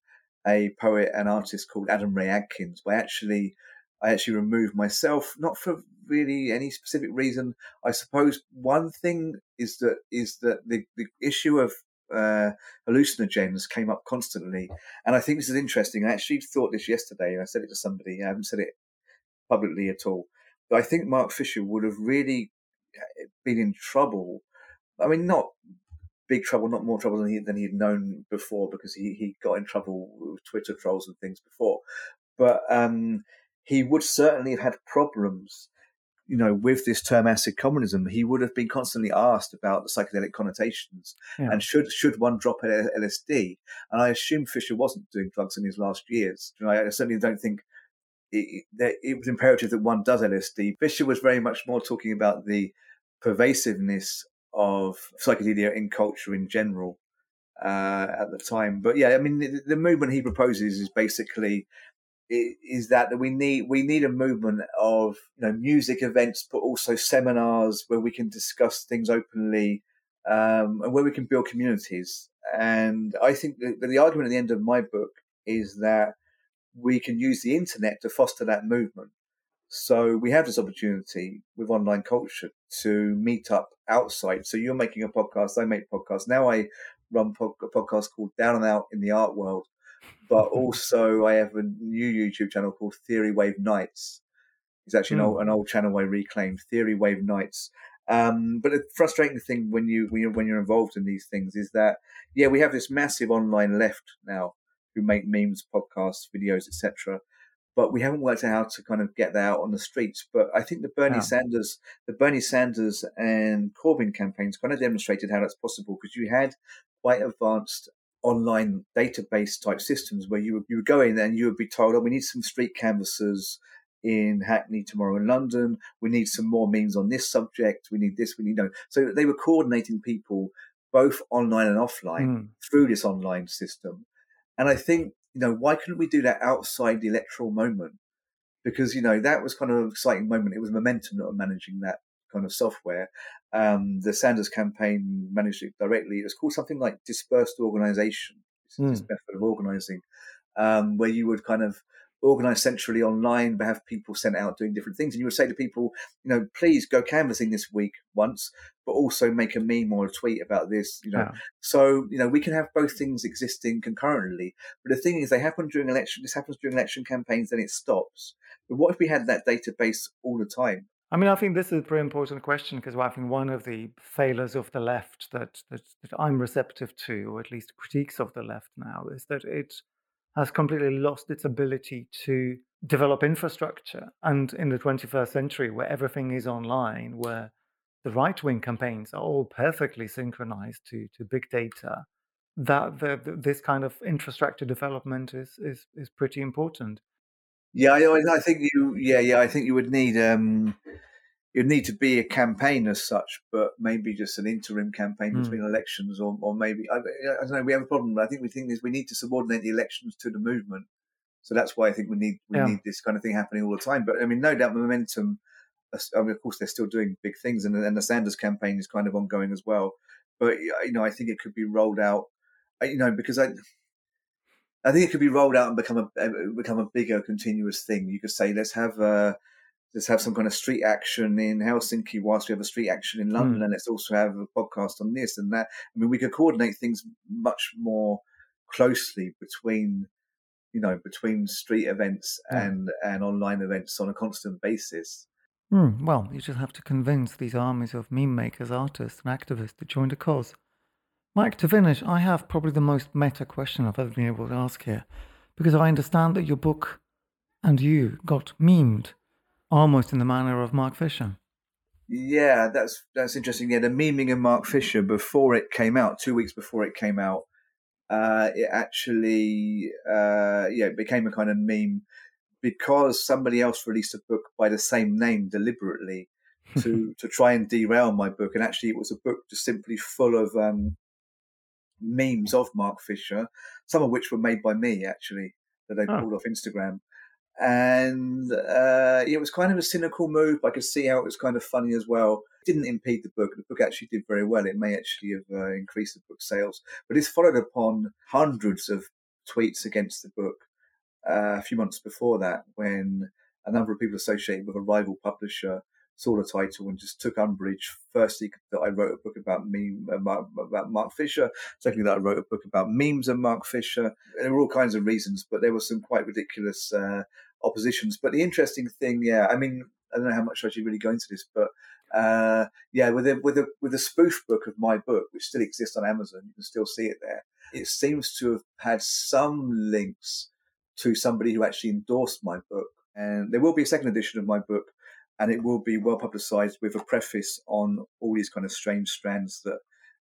a poet and artist called Adam Ray Adkins. I actually, I actually removed myself, not for really any specific reason. I suppose one thing is that is that the, the issue of uh, hallucinogens came up constantly, and I think this is interesting. I actually thought this yesterday, and I said it to somebody. I haven't said it publicly at all, but I think Mark Fisher would have really been in trouble. I mean, not big trouble, not more trouble than he than he'd known before because he he got in trouble with Twitter trolls and things before. But um, he would certainly have had problems, you know, with this term acid communism. He would have been constantly asked about the psychedelic connotations yeah. and should should one drop LSD. And I assume Fisher wasn't doing drugs in his last years. I certainly don't think. It, it was imperative that one does LSD. Fisher was very much more talking about the pervasiveness of psychedelia in culture in general uh, at the time. But yeah, I mean, the, the, movement he proposes is basically is that we need we need a movement of you know music events, but also seminars where we can discuss things openly um, and where we can build communities. And I think the argument at the end of my book is that we can use the internet to foster that movement. So we have this opportunity with online culture to meet up outside. So you're making a podcast, I make podcasts. Now I run a podcast called Down and Out in the Art World, but (laughs) also I have a new YouTube channel called Theory Wave Nights. It's actually mm. an, hmm. old, an old channel I reclaimed, Theory Wave Nights. Um, but the frustrating thing when you when you're, when you're involved in these things is that yeah, we have this massive online left now who make memes, podcasts, videos, etc but we haven't worked out how to kind of get that out on the streets. But I think the Bernie. Sanders, the Bernie Sanders and Corbyn campaigns kind of demonstrated how that's possible because you had quite advanced online database type systems where you would, you would go in and you would be told, oh, we need some street canvassers in Hackney tomorrow in London. We need some more memes on this subject. We need this. We need no. So they were coordinating people both online and offline mm. through this online system. And I think you know, why couldn't we do that outside the electoral moment? Because, you know, that was kind of an exciting moment. It was momentum that were managing that kind of software. Um, the Sanders campaign managed it directly. It was called something like dispersed organization. It's mm. this method of organizing, um, where you would kind of organized centrally online, but have people sent out doing different things. And you would say to people, you know, please go canvassing this week once, but also make a meme or a tweet about this, you know. Yeah. So, you know, we can have both things existing concurrently. But the thing is, they happen during election, this happens during election campaigns, then it stops. But what if we had that database all the time? I mean, I think this is a very important question because I think one of the failures of the left that, that, that I'm receptive to, or at least critiques of the left now, is that it has completely lost its ability to develop infrastructure. And in the 21st century, where everything is online, where the right wing campaigns are all perfectly synchronized to, to big data, that the, this kind of infrastructure development is, is, is pretty important. Yeah, I, I think you. Yeah, yeah, I think you would need um, you'd need to be a campaign as such, but maybe just an interim campaign Mm. between elections, or, or maybe I, I don't know. We have a problem. I think we think is we need to subordinate the elections to the movement. So that's why I think we need we Yeah. need this kind of thing happening all the time. But I mean, no doubt, momentum. I mean, of course, they're still doing big things, and, and the Sanders campaign is kind of ongoing as well. But you know, I think it could be rolled out. uh, You know, because I. I think it could be rolled out and become a become a bigger continuous thing. You could say let's have uh, let's have some kind of street action in Helsinki whilst we have a street action in London, and let's also have a podcast on this and that. I mean, we could coordinate things much more closely between you know between street events Yeah. and and online events on a constant basis. Hmm, well, you just have to convince these armies of meme makers, artists, and activists to join the cause. Mike, to finish, I have probably the most meta question I've ever been able to ask here, because I understand that your book and you got memed almost in the manner of Mark Fisher. Yeah, that's that's interesting. Yeah, the memeing of Mark Fisher before it came out, two weeks before it came out, uh, it actually uh, yeah it became a kind of meme because somebody else released a book by the same name deliberately (laughs) to to try and derail my book, and actually it was a book just simply full of um, memes of Mark Fisher, some of which were made by me actually that they Oh. pulled off Instagram. And uh, it was kind of a cynical move. but I could see how it was kind of funny as well. It didn't impede the book. The book actually did very well. It may actually have uh, increased the book sales, but it's followed upon hundreds of tweets against the book uh, a few months before that when a number of people associated with a rival publisher saw the title and just took umbrage. Firstly, that I wrote a book about me about, about Mark Fisher. Secondly, that I wrote a book about memes and Mark Fisher. There were all kinds of reasons, but there were some quite ridiculous uh, oppositions. But the interesting thing, yeah, I mean, I don't know how much I should really go into this, but uh, yeah, with a with a with a spoof book of my book, which still exists on Amazon, you can still see it there. It seems to have had some links to somebody who actually endorsed my book, and there will be a second edition of my book, and it will be well publicized with a preface on all these kind of strange strands that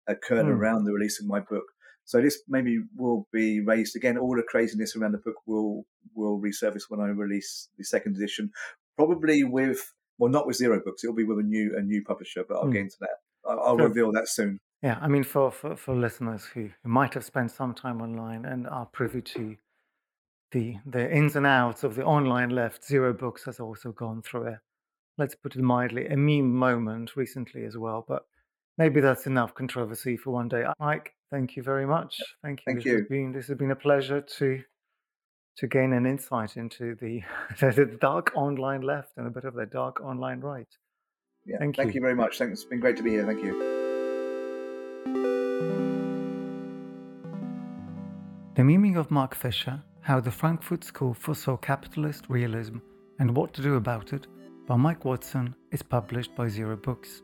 occurred Hmm. around the release of my book. So this maybe will be raised again. All the craziness around the book will will resurface when I release the second edition, probably with well, not with Zero Books. It'll be with a new a new publisher, but I'll Hmm. get into that. I'll, I'll Sure. reveal that soon. Yeah, I mean, for, for, for listeners who, who might have spent some time online and are privy to the the ins and outs of the online left, Zero Books has also gone through a, let's put it mildly, a meme moment recently as well. But maybe that's enough controversy for one day. Mike, thank you very much. Thank you. Thank this you. Has been, this has been a pleasure to to gain an insight into (laughs) the, the dark online left and a bit of the dark online right. Yeah. Thank Thank you. you very much. Thanks. It's been great to be here. Thank you. The Memeing of Mark Fisher How the Frankfurt School Foresaw Capitalist Realism and What to Do About It by Mike Watson is published by Zero Books.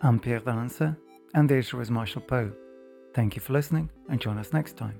I'm Pierre d'Alancaisez, and the issue is Marshall Poe. Thank you for listening, and join us next time.